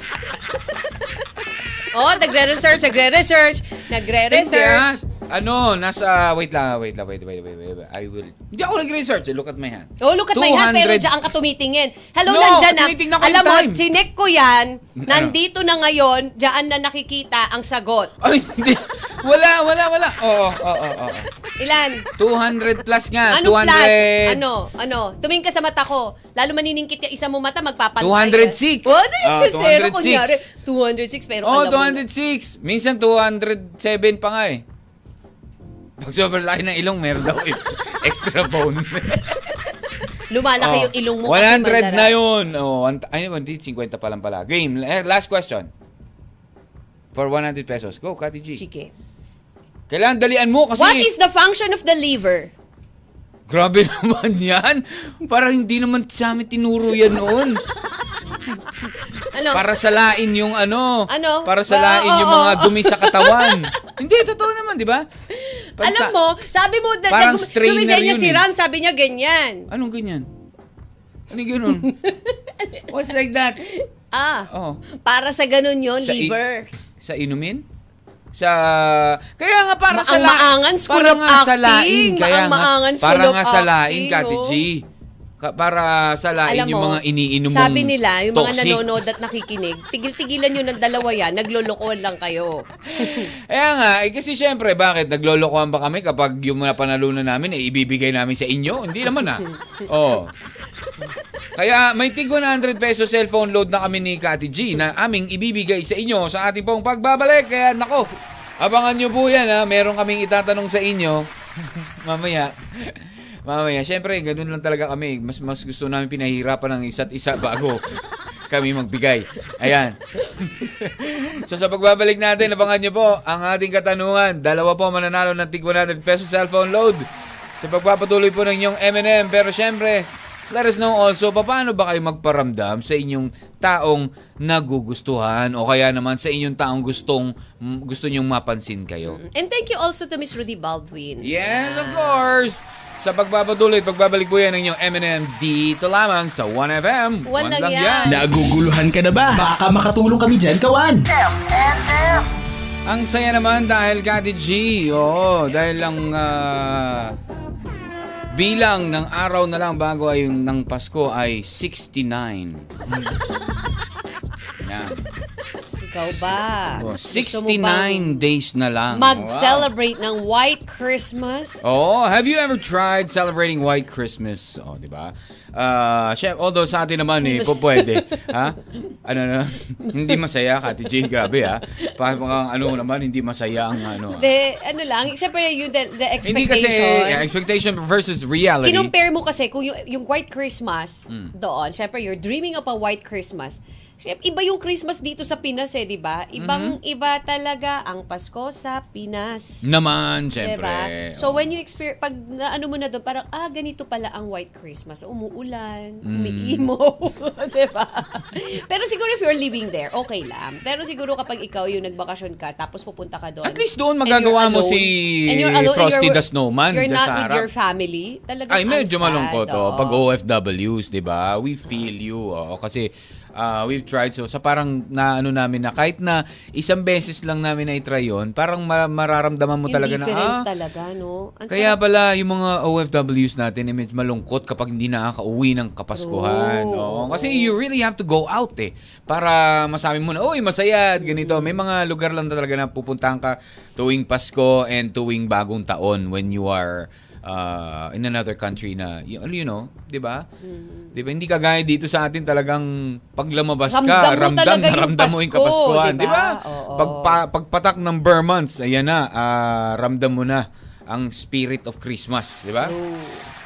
Oh, nagre-research, nagre-research, nagre-research. Ah. Ano, nasa, wait lang, wait lang, wait, wait, wait, wait, wait. I will, hindi ako nag-research, eh. look at my hand. Oh, look at my hand, pero 200 diyan ka tumitingin. Hello, No, nandyan na. tinitingnan ko Alam mo, time. chinek ko yan. Nandito na ngayon, diyan na nakikita ang sagot. Ay, hindi. Wala, wala, wala. Oo, oo, oo. Ilan? 200 plus nga. Ano 200. plus? Ano? Ano? Tumingin ka sa mata ko. Lalo maniningkit yung isa mo mata, magpapantay. 206. yan. Oh, ano yung Ah, chusero 206. kunyari? 206, pero Oh, alam mo. 206. Minsan 207 pa nga eh. Pag sobrang laki ng ilong, meron daw eh. extra bone. Lumalaki Oh, yung ilong mo kasi 100 na yun. Oh, one, ay, hindi, 50 pa lang pala. Game. Eh, Last question. For 100 pesos. Go, Kati G. Sige. Kailangan dalian mo kasi... What is the function of the liver? Grabe naman yan. Parang hindi naman sa amin tinuro yan noon. Ano? Para salain yung ano. Ano? Para salain Ba- yung oo, mga dumi sa katawan. hindi, totoo naman, di ba? Pansa- Alam mo, sabi mo, na, Parang nag- sumisenya yun si eh. Ram, sabi niya ganyan. Anong ganyan? Ano ganun? What's like that? Ah, Oh. para sa ganun yon Sa i- liver. Sa inumin? Sa... Kaya nga para Ma- sa lain. maangan school para of nga sa lain. acting. Kaya nga, para nga sa lain, acting, Kati oh. G. Para sa lain Alam yung mo, mga iniinom mong sabi nila, yung mga toxic. nanonood at nakikinig, tigil-tigilan nyo ng dalawa yan, naglolokohan lang kayo. Kaya nga, eh, kasi syempre, bakit? Naglolokohan ba kami kapag yung mga panalunan namin, eh, ibibigay namin sa inyo? Hindi naman ah. Oo. Kaya may tig 100 peso cellphone load na kami ni Kati G na aming ibibigay sa inyo sa ating pong pagbabalik. Kaya nako, abangan nyo po yan ha. Meron kaming itatanong sa inyo. Mamaya. Mamaya. Syempre, ganun lang talaga kami. Mas, mas gusto namin pinahirapan ng isa't isa bago kami magbigay. Ayan. so sa pagbabalik natin, abangan nyo po ang ating katanungan. Dalawa po mananalo ng tig 100 peso cellphone load. Sa pagpapatuloy po ng inyong M&M. Pero syempre, let us know also, paano ba kayo magparamdam sa inyong taong nagugustuhan o kaya naman sa inyong taong gustong mm, gusto nyong mapansin kayo. And thank you also to Miss Rudy Baldwin. Yes, of course! Sa pagpapatuloy, pagbabalik po yan ng inyong M&M dito lamang sa 1FM. One lang lang yan. Naguguluhan ka na ba? Baka makatulong kami dyan, kawan. M&M. Ang saya naman dahil Kati G, oo, dahil lang ah, bilang ng araw na lang bago ay yung ng Pasko ay 69. Yan. Ikaw ba? Oh, Gusto mo bang 69 days na lang. Mag-celebrate ng White Christmas? Oh, have you ever tried celebrating White Christmas? Oh, di ba? Ah, chef, although sa atin naman eh, po pwede. ha? Ano na? hindi masaya, Kati J, grabe ha. Parang ano naman, hindi masaya ang ano. ah. De, ano lang, syempre yung the, the Hindi expectation. kasi yeah, expectation versus reality. Kinumpare mo kasi kung yung, yung White Christmas Hmm. doon, syempre you're dreaming of a White Christmas. Syempre, iba yung Christmas dito sa Pinas eh, di ba? Ibang Mm-hmm. iba talaga ang Pasko sa Pinas. Naman, Diba? syempre. So when you experience, pag ano mo na doon, parang, ah, ganito pala ang White Christmas. Umuulan, Mm. umiimo, diba? Pero siguro if you're living there, okay lang. Pero siguro kapag ikaw yung nagbakasyon ka, tapos pupunta ka doon. At least doon and magagawa you're mo alone, si and you're alone, and Frosty you're- the Snowman You're not with your family. Talagang Ay, medyo malungkot oh. Pag OFWs, di ba? We feel you. Oh, kasi ah, we've tried so. Sa parang na ano namin na kahit na isang beses lang namin na i-try yun, parang ma- mararamdaman mo Yung talaga na, ah, talaga, no? Ang kaya sarap. pala yung mga OFWs natin eh, medyo malungkot kapag hindi nakaka-uwi ng Kapaskuhan. True. Oo. Kasi you really have to go out eh. Para masabi mo na, uy, masaya at ganito. May mga lugar lang talaga na pupuntahan ka tuwing Pasko and tuwing bagong taon when you are uh, in another country na, you, you know, di ba? Di ba? Hindi kagaya dito sa atin talagang pag lumabas ka, Ramdam mo ramdam, mo yung Kapaskuhan. di ba? ba? Oo. Pag, pa- pagpatak ng Burr months, ayan na, ah, ramdam mo na ang spirit of Christmas, di ba?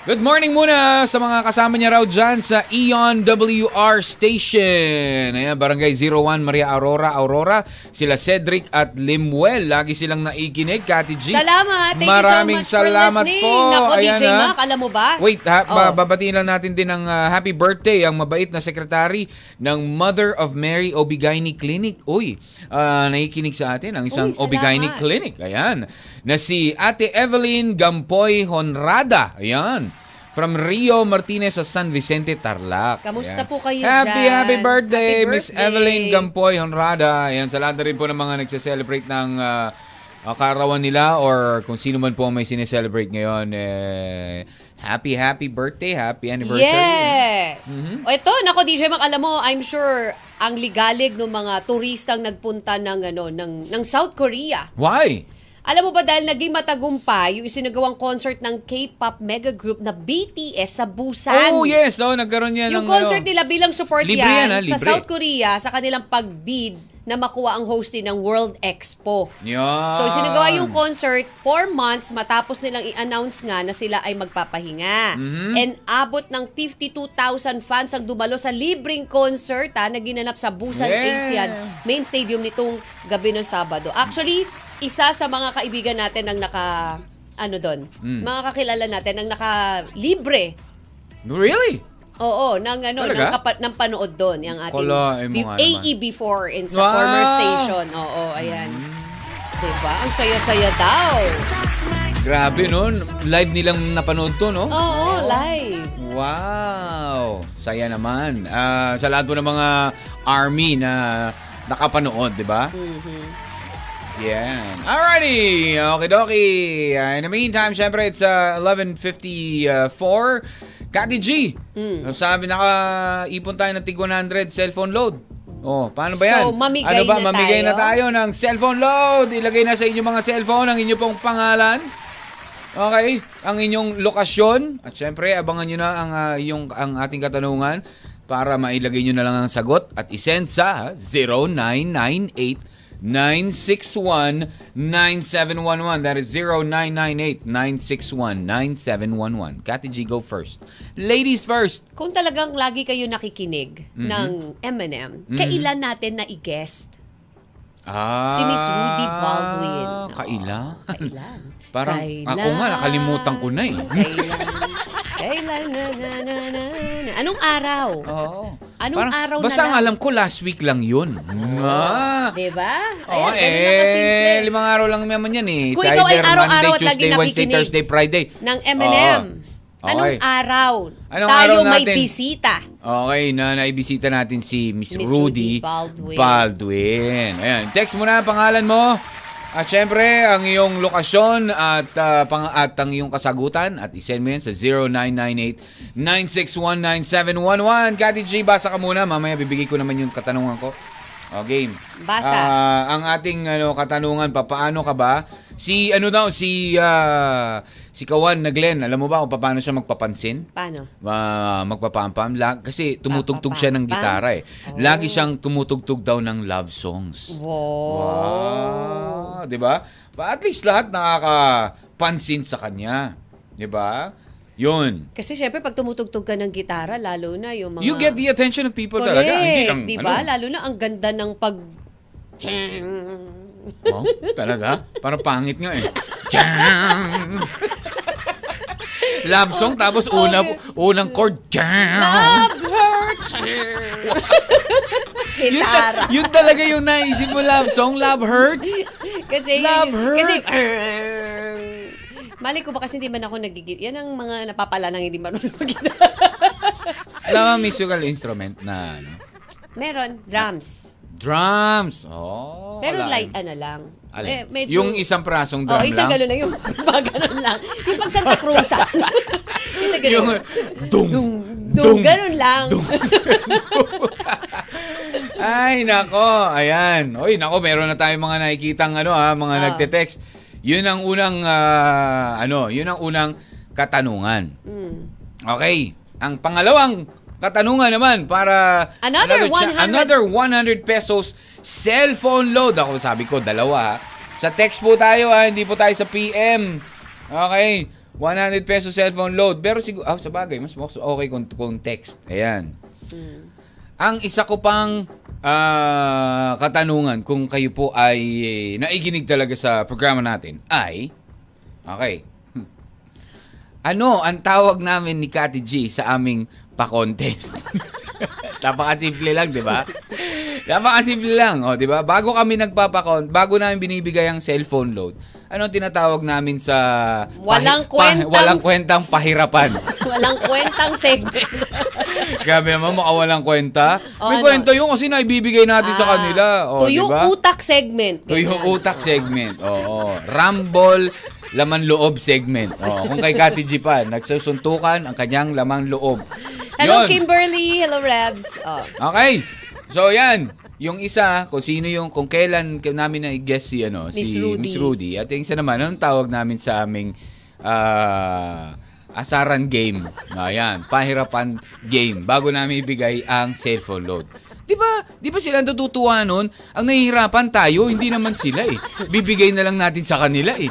Good morning muna sa mga kasama niya raw dyan sa Eon WR Station. Ayan, Barangay 01, Maria Aurora, Aurora. Sila Cedric at Limuel. Lagi silang naikinig. Kati G. Salamat. Thank Maraming you so much salamat for listening. po. Nako, Ayan, DJ ha. Mac, alam mo ba? Wait, ha, ba- Oh. babatiin lang natin din ng ah, happy birthday ang mabait na sekretary ng Mother of Mary Obigaini Clinic. Uy, ah, nakikinig sa atin ang isang Uy. Obigaini Clinic. Ayan. Na si Ate Evelyn Gampoy Honrada. Ayan. From Rio Martinez of San Vicente, Tarlac. Kamusta Ayan. po kayo Happy, dyan? happy birthday, Happy Miss birthday. Evelyn Gampoy Honrada. Ayan, sa lahat rin po ng mga nagse-celebrate ng ah, ah, kaarawan nila or kung sino man po may sineselebrate ngayon, eh, happy, happy birthday, happy anniversary. Yes. Mm-hmm. O ito, nako DJ Mac, alam mo, I'm sure ang ligalig ng mga turistang nagpunta ng ano ng ng South Korea. Why? Alam mo ba dahil naging matagumpay yung isinagawang concert ng K-pop mega group na BTS sa Busan. Oh, yes. Oh, nagkaroon yan ng Yung concert ano. nila bilang support Libre yan, yan, ha? sa Libre. South Korea sa kanilang pagbid na makuha ang hosting ng World Expo. Yan. So, sinagawa yung concert four months matapos nilang i-announce nga na sila ay magpapahinga. Mhm. And abot ng 52,000 fans ang dumalo sa libreng concert ha, na ginanap sa Busan Yeah. Asian Main Stadium nitong gabi ng Sabado. Actually, isa sa mga kaibigan natin ang naka ano doon, Mm. mga kakilala natin ang naka-libre Really? Oo, ng ano, Talaga? ng, kapa- ng panood doon, yung ating Kalain mo nga naman. AE4 in sa Wow! former station. Oo, ayan. Diba? Ang saya-saya daw. Grabe, no? Live nilang napanood to, no? Oo, live. Wow! Saya naman. Ah, sa lahat po ng mga army na nakapanood, di ba? Yan. Alrighty! Okay, dokie. in the meantime, syempre, it's uh, 11.54. Kati G, Mm. sabi naka-ipon tayo ng tig 100 cellphone load. Oh, paano ba yan? So, mamigay ano ba? na mamigay na tayo? tayo ng cellphone load. Ilagay na sa inyong mga cellphone ang inyong pong pangalan. Okay, ang inyong lokasyon at syempre abangan niyo na ang ah, yung ang ating katanungan para mailagay niyo na lang ang sagot at isend sa 0998 961-9711. That is 0998-961-9711. Kati G, go first. Ladies first. Kung talagang lagi kayo nakikinig Mm-hmm. ng M&M, kailan natin na i-guest? Ah, Si Miss Rudy Baldwin. Oo, Kailan? Kailan? Parang Kailan? ako nga, nakalimutan ko na eh. Kailan? Kailan? Na, na, na, na, na. Anong araw? Oo. Anong araw na basta ang lang? alam ko, last week lang yun. Ah. Diba? Oo, kasimple. eh, limang araw lang naman yan eh. Kung ikaw ay araw-araw at lagi Tuesday, Wednesday, nakikinig Thursday, Friday. ng M&M. Anong Okay. araw? Anong tayo araw may natin? bisita? Okay, na naibisita natin si Miss, Miss Rudy, Rudy Baldwin. Baldwin. Ayan, text mo na ang pangalan mo. At syempre, ang iyong lokasyon at, ah, pang, at ang iyong kasagutan at isend mo yan sa 0998-9619711. Kati G, basa ka muna. Mamaya bibigay ko naman yung katanungan ko. O, game. Basa. Ah, ang ating ano katanungan, papaano ka ba? Si ano daw, si ah, si Kawan na Glenn, alam mo ba kung paano siya magpapansin? Paano? Ma magpapampam La- kasi tumutugtog siya ng gitara eh. Lagi siyang tumutugtog daw ng love songs. Wow. Wow, 'di ba? At least lahat nakakapansin sa kanya, 'di ba? 'Yun. Kasi syempre, pag tumutugtog ka ng gitara, lalo na yung mga... You get the attention of people Correct, talaga. Hindi lang, diba? ano. Lalo na ang ganda ng pag... Oh, talaga? Parang pangit nga eh. Tiyang! Love song tapos una unang chord. Tiyang! Love hurts! Yun, ta- Gitara. yun talaga yung naisip mo love song, love hurts. Kasi, Love Kasi, hurts. Mali ko ba kasi hindi man ako nagigit. Yan ang mga napapala ng hindi marunong mag Alam mo, musical instrument na ano? Meron, drums. Drums. Oh. Pero wala. like, ano lang. Alin? Eh, medyo, Yung isang prasong Oh, drum isang lang? gano'n lang. Yung pag gano'n lang. Yung pag Santa Cruz. ah. yung Yung gano'n. dung, Dung, dung, gano'n lang. Ay, nako. Ayan. Oy, nako, meron na tayong mga nakikitang ano ha, mga Ah. nagte-text. Yun ang unang ah, ano, yun ang unang katanungan. Mm. Okay. Ang pangalawang katanungan naman para Another cha- 100 another 100 pesos cellphone load. Ako sabi ko dalawa. ha. Sa text po tayo ha, hindi po tayo sa PM. Okay. 100 peso cellphone load. Pero siguro, ah, sa bagay, mas okay kung, kung text. Ayan. Ang isa ko pang ah, katanungan kung kayo po ay eh, naiginig talaga sa programa natin ay, okay, ano ang tawag namin ni Kati G sa aming pa-contest? Napakasimple lang, di ba? Napakasimple lang, o, di ba? Bago kami nagpapakon, bago namin binibigay ang cellphone load, ano tinatawag namin sa Walang pahi- pa- kwentang- walang kwentang pahirapan. Walang kwentang segment. Grabe naman, makawalang kwenta. O, May ano? kwenta yun kasi naibibigay natin sa Ah, kanila. O, tuyong di ba? utak segment. Tuyong utak segment. Oo. Rumble, laman loob segment. Oo. Kung kay Kati G pa, nagsusuntukan ang kanyang lamang loob. Hello, Yun. Kimberly. Hello, Rebs. Oh. Okay. So, yan. Yung isa, kung sino yung, kung kailan namin na guess si, ano, Miss si Rudy. Miss Rudy. At yung isa naman, anong tawag namin sa aming ah, asaran game? Ayan, pahirapan game. Bago namin ibigay ang cellphone load. Di ba? Di ba sila natutuwa nun? Ang nahihirapan tayo, hindi naman sila eh. Bibigay na lang natin sa kanila eh.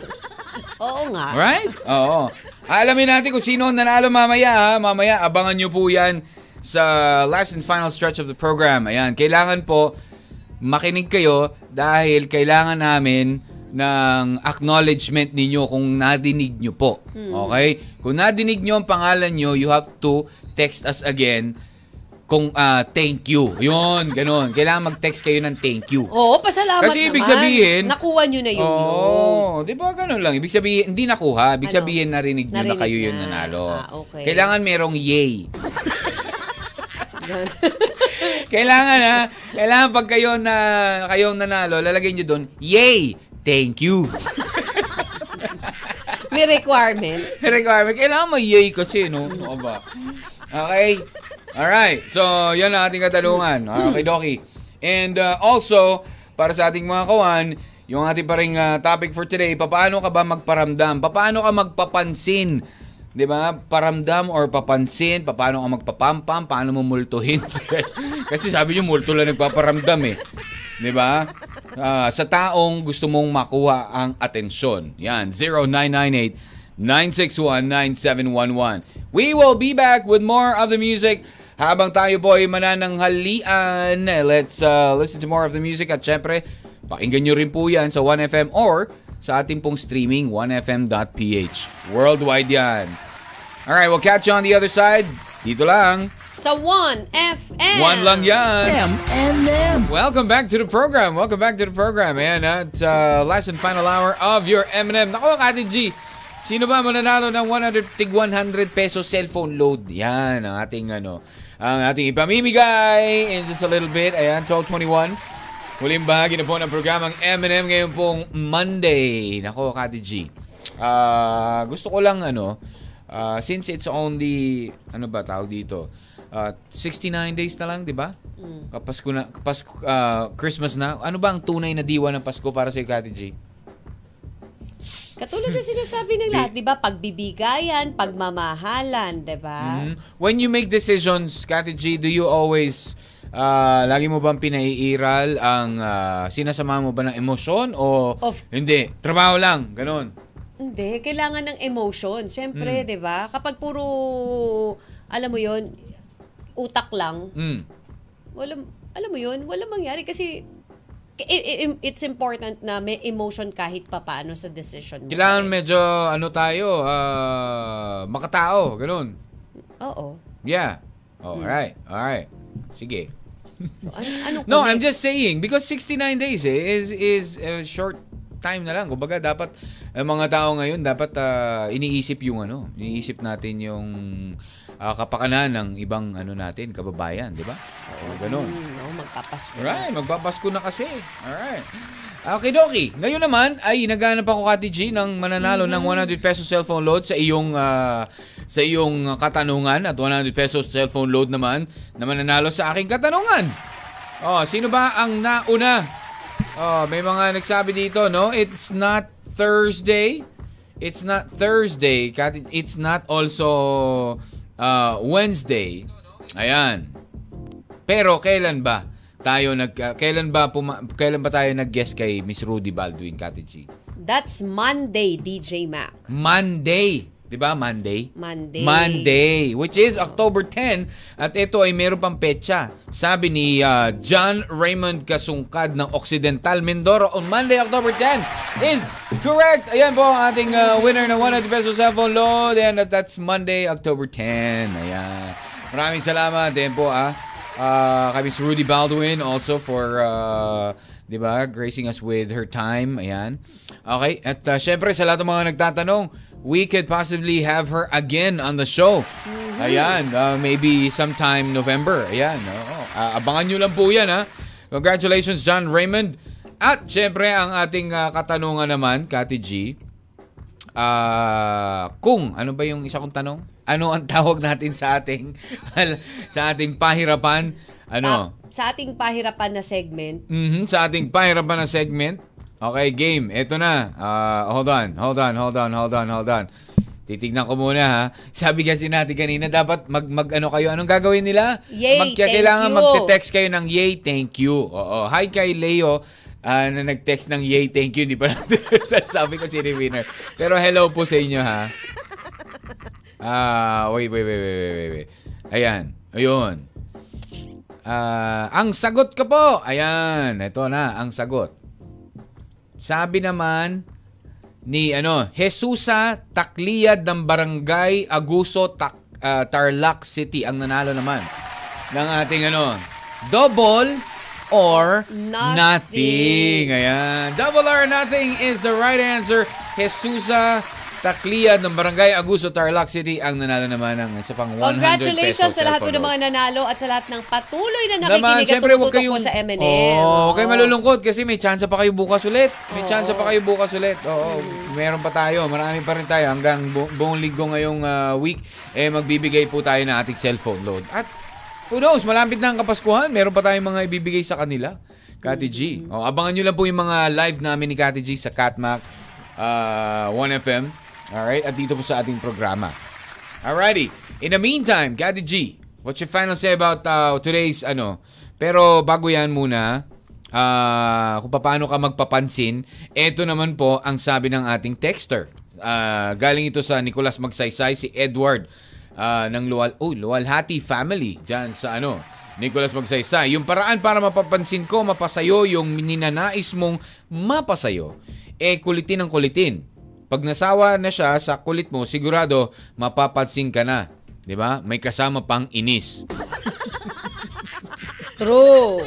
Oo nga. Right? Oo. Alamin natin kung sino ang nanalo mamaya ha. Mamaya, abangan nyo po yan sa last and final stretch of the program. Ayan, kailangan po makinig kayo dahil kailangan namin ng acknowledgement ninyo kung nadinig nyo po. Okay? Kung nadinig nyo ang pangalan nyo, you have to text us again kung ah, thank you. Yun, ganun. Kailangan mag-text kayo ng thank you. Oo, pasalamat Kasi ibig naman. sabihin- Nakuha nyo na load. Oo, di ba ganun lang? Ibig sabihin, hindi nakuha. Ibig Ano? sabihin, narinig nyo na Narinig kayo yung na. nanalo. Ah, okay. Kailangan merong yay. Kailangan ha, kailangan pag kayo na kayong nanalo, lalagay nyo doon, yay! Thank you. May requirement. May requirement. Kailangan may yay kasi, no? Oo ba? Okay? Alright. So, yan ang ating katanungan. Okay, Doki. And uh, also, para sa ating mga kawan, yung ating pa ring uh, topic for today, paano ka ba magparamdam? Paano ka magpapansin? 'Di ba? Paramdam or papansin, paano ka magpapampam, paano mo multuhin? Kasi sabi niyo multo lang nagpaparamdam eh. 'Di ba? Ah, sa taong gusto mong makuha ang atensyon. Yan, 0998 961-9711. We will be back with more of the music habang tayo po ay manananghalian. Let's uh, listen to more of the music at syempre, pakinggan nyo rin po yan sa 1FM or sa ating pong streaming 1fm.ph. Worldwide yan. Alright, we'll catch you on the other side. Dito lang. Sa 1FM. One lang yan. M&M. Welcome back to the program. Welcome back to the program. Ayan, at uh, last and final hour of your M&M. Nako, Kati G, sino ba mananalo ng 100 tig 100 peso cellphone load? Yan, ang ating ano, ang ating ipamimigay in just a little bit. Ayan, 1221. Huling bahagi na po ng programang M&M ngayon pong Monday. Nako, Kati G. Ah, gusto ko lang ano, ah, since it's only, ano ba tawag dito? Ah, 69 days na lang, di ba? Kapasko na, Pasko, ah, Christmas na. Ano ba ang tunay na diwa ng Pasko para sa Kati G? Katulad na sinasabi ng lahat, di ba? Pagbibigayan, pagmamahalan, di ba? Mm. When you make decisions, Kati G, do you always, ah, lagi mo bang pinaiiral ang ah, sinasama mo ba ng emosyon o Of- hindi? Trabaho lang, ganun. Hindi, kailangan ng emotion. Siyempre, Hmm. di ba? Kapag puro, alam mo yon utak lang, Mm. walang, alam mo yun, walang mangyari kasi it's important na may emotion kahit papaano sa decision mo. Kailangan medyo, ano tayo, ah, makatao, ganun. Oo. Yeah. Hmm. Oh, alright, alright. Sige. So, ano, ano No, I'm just saying because 69 days eh, is is a short time na lang. Kumbaga dapat ang mga tao ngayon dapat ah, iniisip yung ano, iniisip natin yung ah, kapakanan ng ibang ano natin, kababayan, di ba? O ganun. Hmm, no, magpapasko. Alright, magpapasko na kasi. Alright. Okay, Doki. Ngayon naman ay naghanap ako Kati G ng mananalo ng 100 pesos cellphone load sa iyong ah, sa iyong katanungan at 100 pesos cellphone load naman na mananalo sa aking katanungan. Oh, sino ba ang nauna? Oh, may mga nagsabi dito, no? It's not Thursday. It's not Thursday. It's not also uh, Wednesday. Ayan. Pero kailan ba tayo nag uh, kailan ba puma, kailan ba tayo nag-guest kay Miss Rudy Baldwin Kati G? That's Monday, DJ Mac. Monday. 'Di ba? Monday. Monday. Monday, which is October 10 at ito ay meron pang petsa. Sabi ni ah, John Raymond Kasungkad ng Occidental Mindoro on Monday, October 10 is correct. Ayan po ang ating ah, winner ng 100 pesos cellphone load and that's Monday, October 10. Ayan. Maraming salamat din po ah. Ah, kay Miss Rudy Baldwin also for ah, 'di ba, gracing us with her time. Ayan. Okay, at ah, syempre sa lahat ng mga nagtatanong, we could possibly have her again on the show. Ayan, uh, maybe sometime November. Ayan, oo. Ah, abangan nyo lang po yan, ha. Congratulations, John Raymond. At syempre, ang ating ah, katanungan naman, Kati G, ah, kung, ano ba yung isa kong tanong? Ano ang tawag natin sa ating sa ating pahirapan? Ano? Ah, sa ating pahirapan na segment, Mhm, sa ating pahirapan na segment. Okay, game. Ito na. Ah, hold on, hold on, hold on, hold on, hold on. Titignan ko muna ha. Sabi kasi natin kanina, dapat mag, mag ano kayo. Anong gagawin nila? Yay, Mag- thank kailangan you. magte-text kayo ng yay, thank you. Oo. Hi kay Leo ah, na nag-text ng yay, thank you. Di pa natin sasabi ko si winner. Pero hello po sa inyo ha. Ah, wait, wait, wait, wait, wait, wait. Ayan. Ayun. Ah, ang sagot ko po. Ayan, ito na ang sagot. Sabi naman ni ano, Jesusa Takliyad ng Barangay Aguso Tak, ah, Tarlac City ang nanalo naman ng ating ano, double or Nothing. nothing. Ayan. Double or nothing is the right answer. Jesusa Takliyad ng Barangay Aguso Tarlac City ang nanalo naman ng isa pang 100 congratulations sa lahat po ng mga nanalo at sa lahat ng patuloy na naman, nakikinig at syempre, huwag tumututok kayong... po sa M&M. Oo, Oo. kayo malulungkot kasi may chance pa kayo bukas ulit. May Oo. chance pa kayo bukas ulit. Oo, meron pa tayo. Marami pa rin tayo. Hanggang bu- buong linggo ngayong ah, week, eh, magbibigay po tayo ng ating cellphone load. At who knows, malapit na ang Kapaskuhan. Meron pa tayong mga ibibigay sa kanila. Kati G. Oh, abangan nyo lang po yung mga live namin ni Kati G sa Catmac ah, 1FM. Alright? At dito po sa ating programa. Alrighty. In the meantime, Kati G, what's your final say about uh, today's ano? Pero bago yan muna, ah, kung paano ka magpapansin, eto naman po ang sabi ng ating texter. Ah, galing ito sa Nicolas Magsaysay, si Edward ah, ng Luwal, oh, Luwalhati family dyan sa ano, Nicolas Magsaysay. Yung paraan para mapapansin ko, mapasayo, yung ninanais mong mapasayo, eh kulitin ang kulitin. Pag nasawa na siya sa kulit mo, sigurado mapapansin ka na. 'Di ba? May kasama pang inis. True.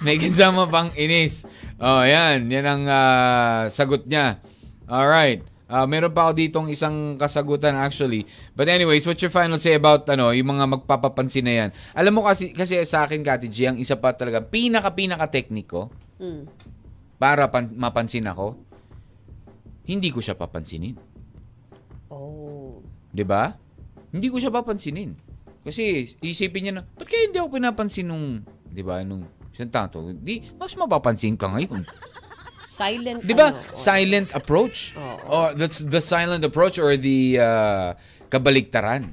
May kasama pang inis. Oh, yan. Yan ang ah, sagot niya. Alright. Ah, meron pa ako ditong isang kasagutan actually. But anyways, what's your final say about ano, yung mga magpapapansin na yan? Alam mo kasi kasi sa akin Kati G, ang isa pa talaga pinaka pinaka tekniko Mm. para pan- mapansin ako, hindi ko siya papansinin. Oh. 'Di ba? Hindi ko siya papansinin. Kasi isipin niya na, ba't kaya hindi ako pinapansin nung, 'di ba, nung isang tanto? Di, mas mapapansin ka ngayon. Silent. 'Di ba? ano, oh. Silent approach. Oo. Or that's the silent approach or the uh, kabaliktaran.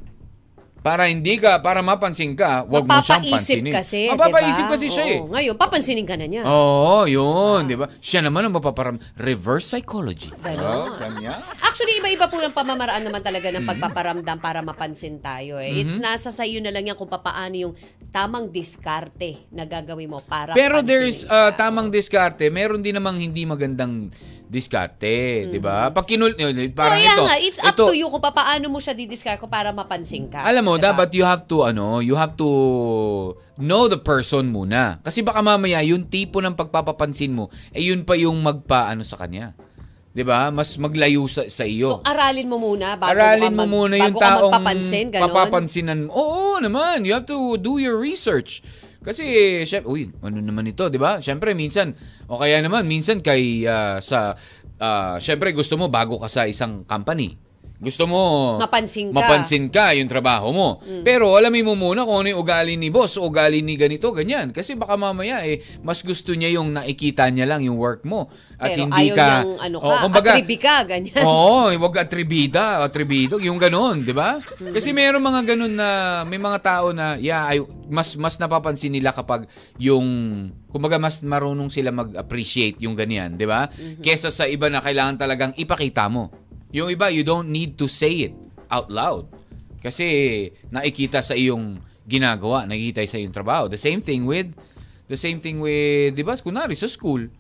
Para hindi ka, para mapansin ka, wag mo siyang pansinin. kasi, Mapapaisip diba? kasi siya eh. Oo. Ngayon, papansinin ka na niya. Oo, yun, 'di ba? Siya naman ang mapaparam reverse psychology. Ganon. Oh. Actually, iba-iba po ng pamamaraan naman talaga Mm-hmm. ng pagpaparamdam para mapansin tayo. Eh. It's nasa sa iyo na lang yan kung papaano yung tamang diskarte na gagawin mo para Pero pansinin there's ka. uh, tamang diskarte, meron din namang hindi magandang diskarte, 'di ba? Pag kinul parang Kaya ito. nga, it's up ito, to you kung papaano mo siya didiskarte ko para mapansin ka. Alam mo, Diba? dapat you have to ano, you have to know the person muna. Kasi baka mamaya yung tipo ng pagpapapansin mo, eh yun pa yung magpaano sa kanya. 'Di ba? Mas maglayo sa, sa iyo. So, aralin mo muna bago Aralin ka mo mag- muna yung taong magpapansin, ganon. papapansinan mo. Oo naman, you have to do your research. Kasi, syempre, uy, ano naman ito, di ba? Syempre, minsan, o kaya naman, minsan kay, ah, sa, ah, syempre, gusto mo bago ka sa isang company. Gusto mo Mapansin ka. Mm. mapansin ka yung trabaho mo. Pero alamin mo muna kung ano yung ugali ni boss ugali ni ganito, ganyan. Kasi baka mamaya eh, mas gusto niya yung nakikita niya lang yung work mo. At Pero hindi ayaw ka... niyang ano ka, Oo, kumbaga, atribi ka, ganyan. Oo, wag atribida, atribido, yung ganun, 'di ba? Kasi mayroong mga ganun na may mga tao na yeah, ay, mas mas napapansin nila kapag yung kumbaga mas marunong sila mag-appreciate yung ganyan, 'di ba? Kesa sa iba na kailangan talagang ipakita mo. Yung iba, you don't need to say it out loud. Kasi nakikita sa iyong ginagawa, nakikita sa iyong trabaho. The same thing with, the same thing with, di ba, kunwari sa school.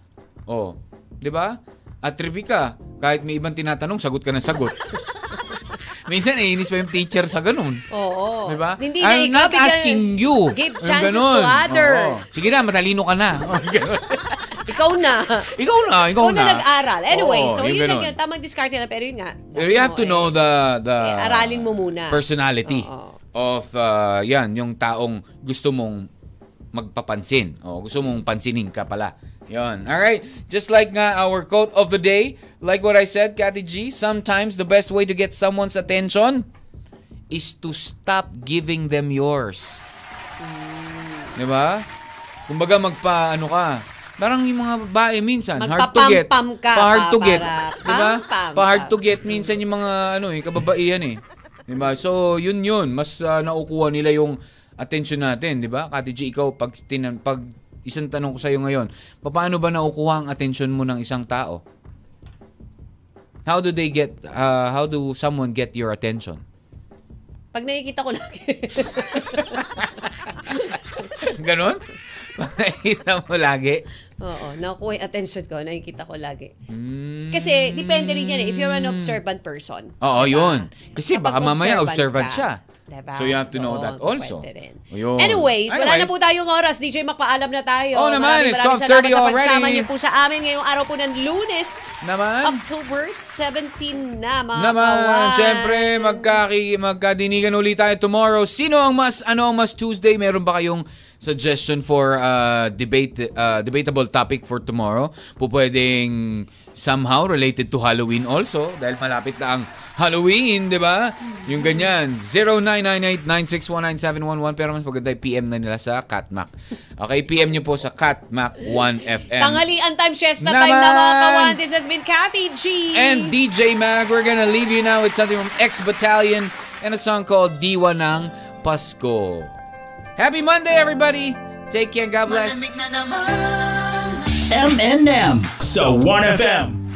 Oh, di ba? At trippy ka, kahit may ibang tinatanong, sagot ka ng sagot. Minsan, naiinis pa yung teacher sa ganun. Oo. Di ba? Hindi na I'm ikaw not asking you. Give chances ganun. to others. Oo. Sige na, matalino ka na. Ikaw na. ikaw na, ikaw Ikaw na nag-aral. Anyway, Oo, so yung yun lang yun. Tamang discard nila. Pero yun nga. You have to ano, know eh, the the eh, aralin mo muna. personality Oo. of uh, yan, yung taong gusto mong magpapansin. O gusto mong pansinin ka pala. Yon. All right. Just like nga our quote of the day, like what I said, Kati G, sometimes the best way to get someone's attention is to stop giving them yours. Hmm. 'Di ba? Kumbaga magpa ano ka, Parang yung mga babae minsan, hard to get. Ka Pa hard pa to get. para Di ba? pam-pam Pa hard ka. to get minsan yung mga ano eh, kababaihan eh. Di ba? So, yun yun. Mas ah, nakukuha nila yung attention natin, di ba? Kati G, ikaw, pag, tinan, pag isang tanong ko sa'yo ngayon, paano ba nakukuha ang attention mo ng isang tao? How do they get, ah, how do someone get your attention? Pag nakikita ko lagi. Ganon? Nakita mo lagi? Oo, nakukuha yung attention ko, nakikita ko lagi. Mm. Kasi, depende rin yan eh. If you're an observant person. Oo, diba? yun. Kasi Kapag baka mamaya observant ka, siya. Diba? So you have to know Oo, that also. Ayun. Anyways, wala na Anyways. po tayong oras. DJ, magpaalam na tayo. Oo naman, Maraming it's maraming 12:30 salamat sa pagsama already. niyo po sa amin ngayong araw po ng lunes. Naman. October 17 na, mga Naman, kawan. syempre, magkaki, magkadinigan ulit tayo tomorrow. Sino ang mas, ano ang mas Tuesday? Meron ba kayong suggestion for uh, debate, uh, debatable topic for tomorrow? Po pwedeng somehow related to Halloween also, dahil malapit na ang Halloween, di ba? Yung ganyan. 0998-9619711 pero mas maganda PM na nila sa Catmac. Okay, PM nyo po sa Catmac 1FM. Tanghalian time, siesta time na mga Naman. kawan. This has been Cathy G. And DJ Mag, we're gonna leave you now with something from X Battalion and a song called Diwa ng Pasko. Happy Monday, everybody! Take care, God bless. M&M sa 1FM.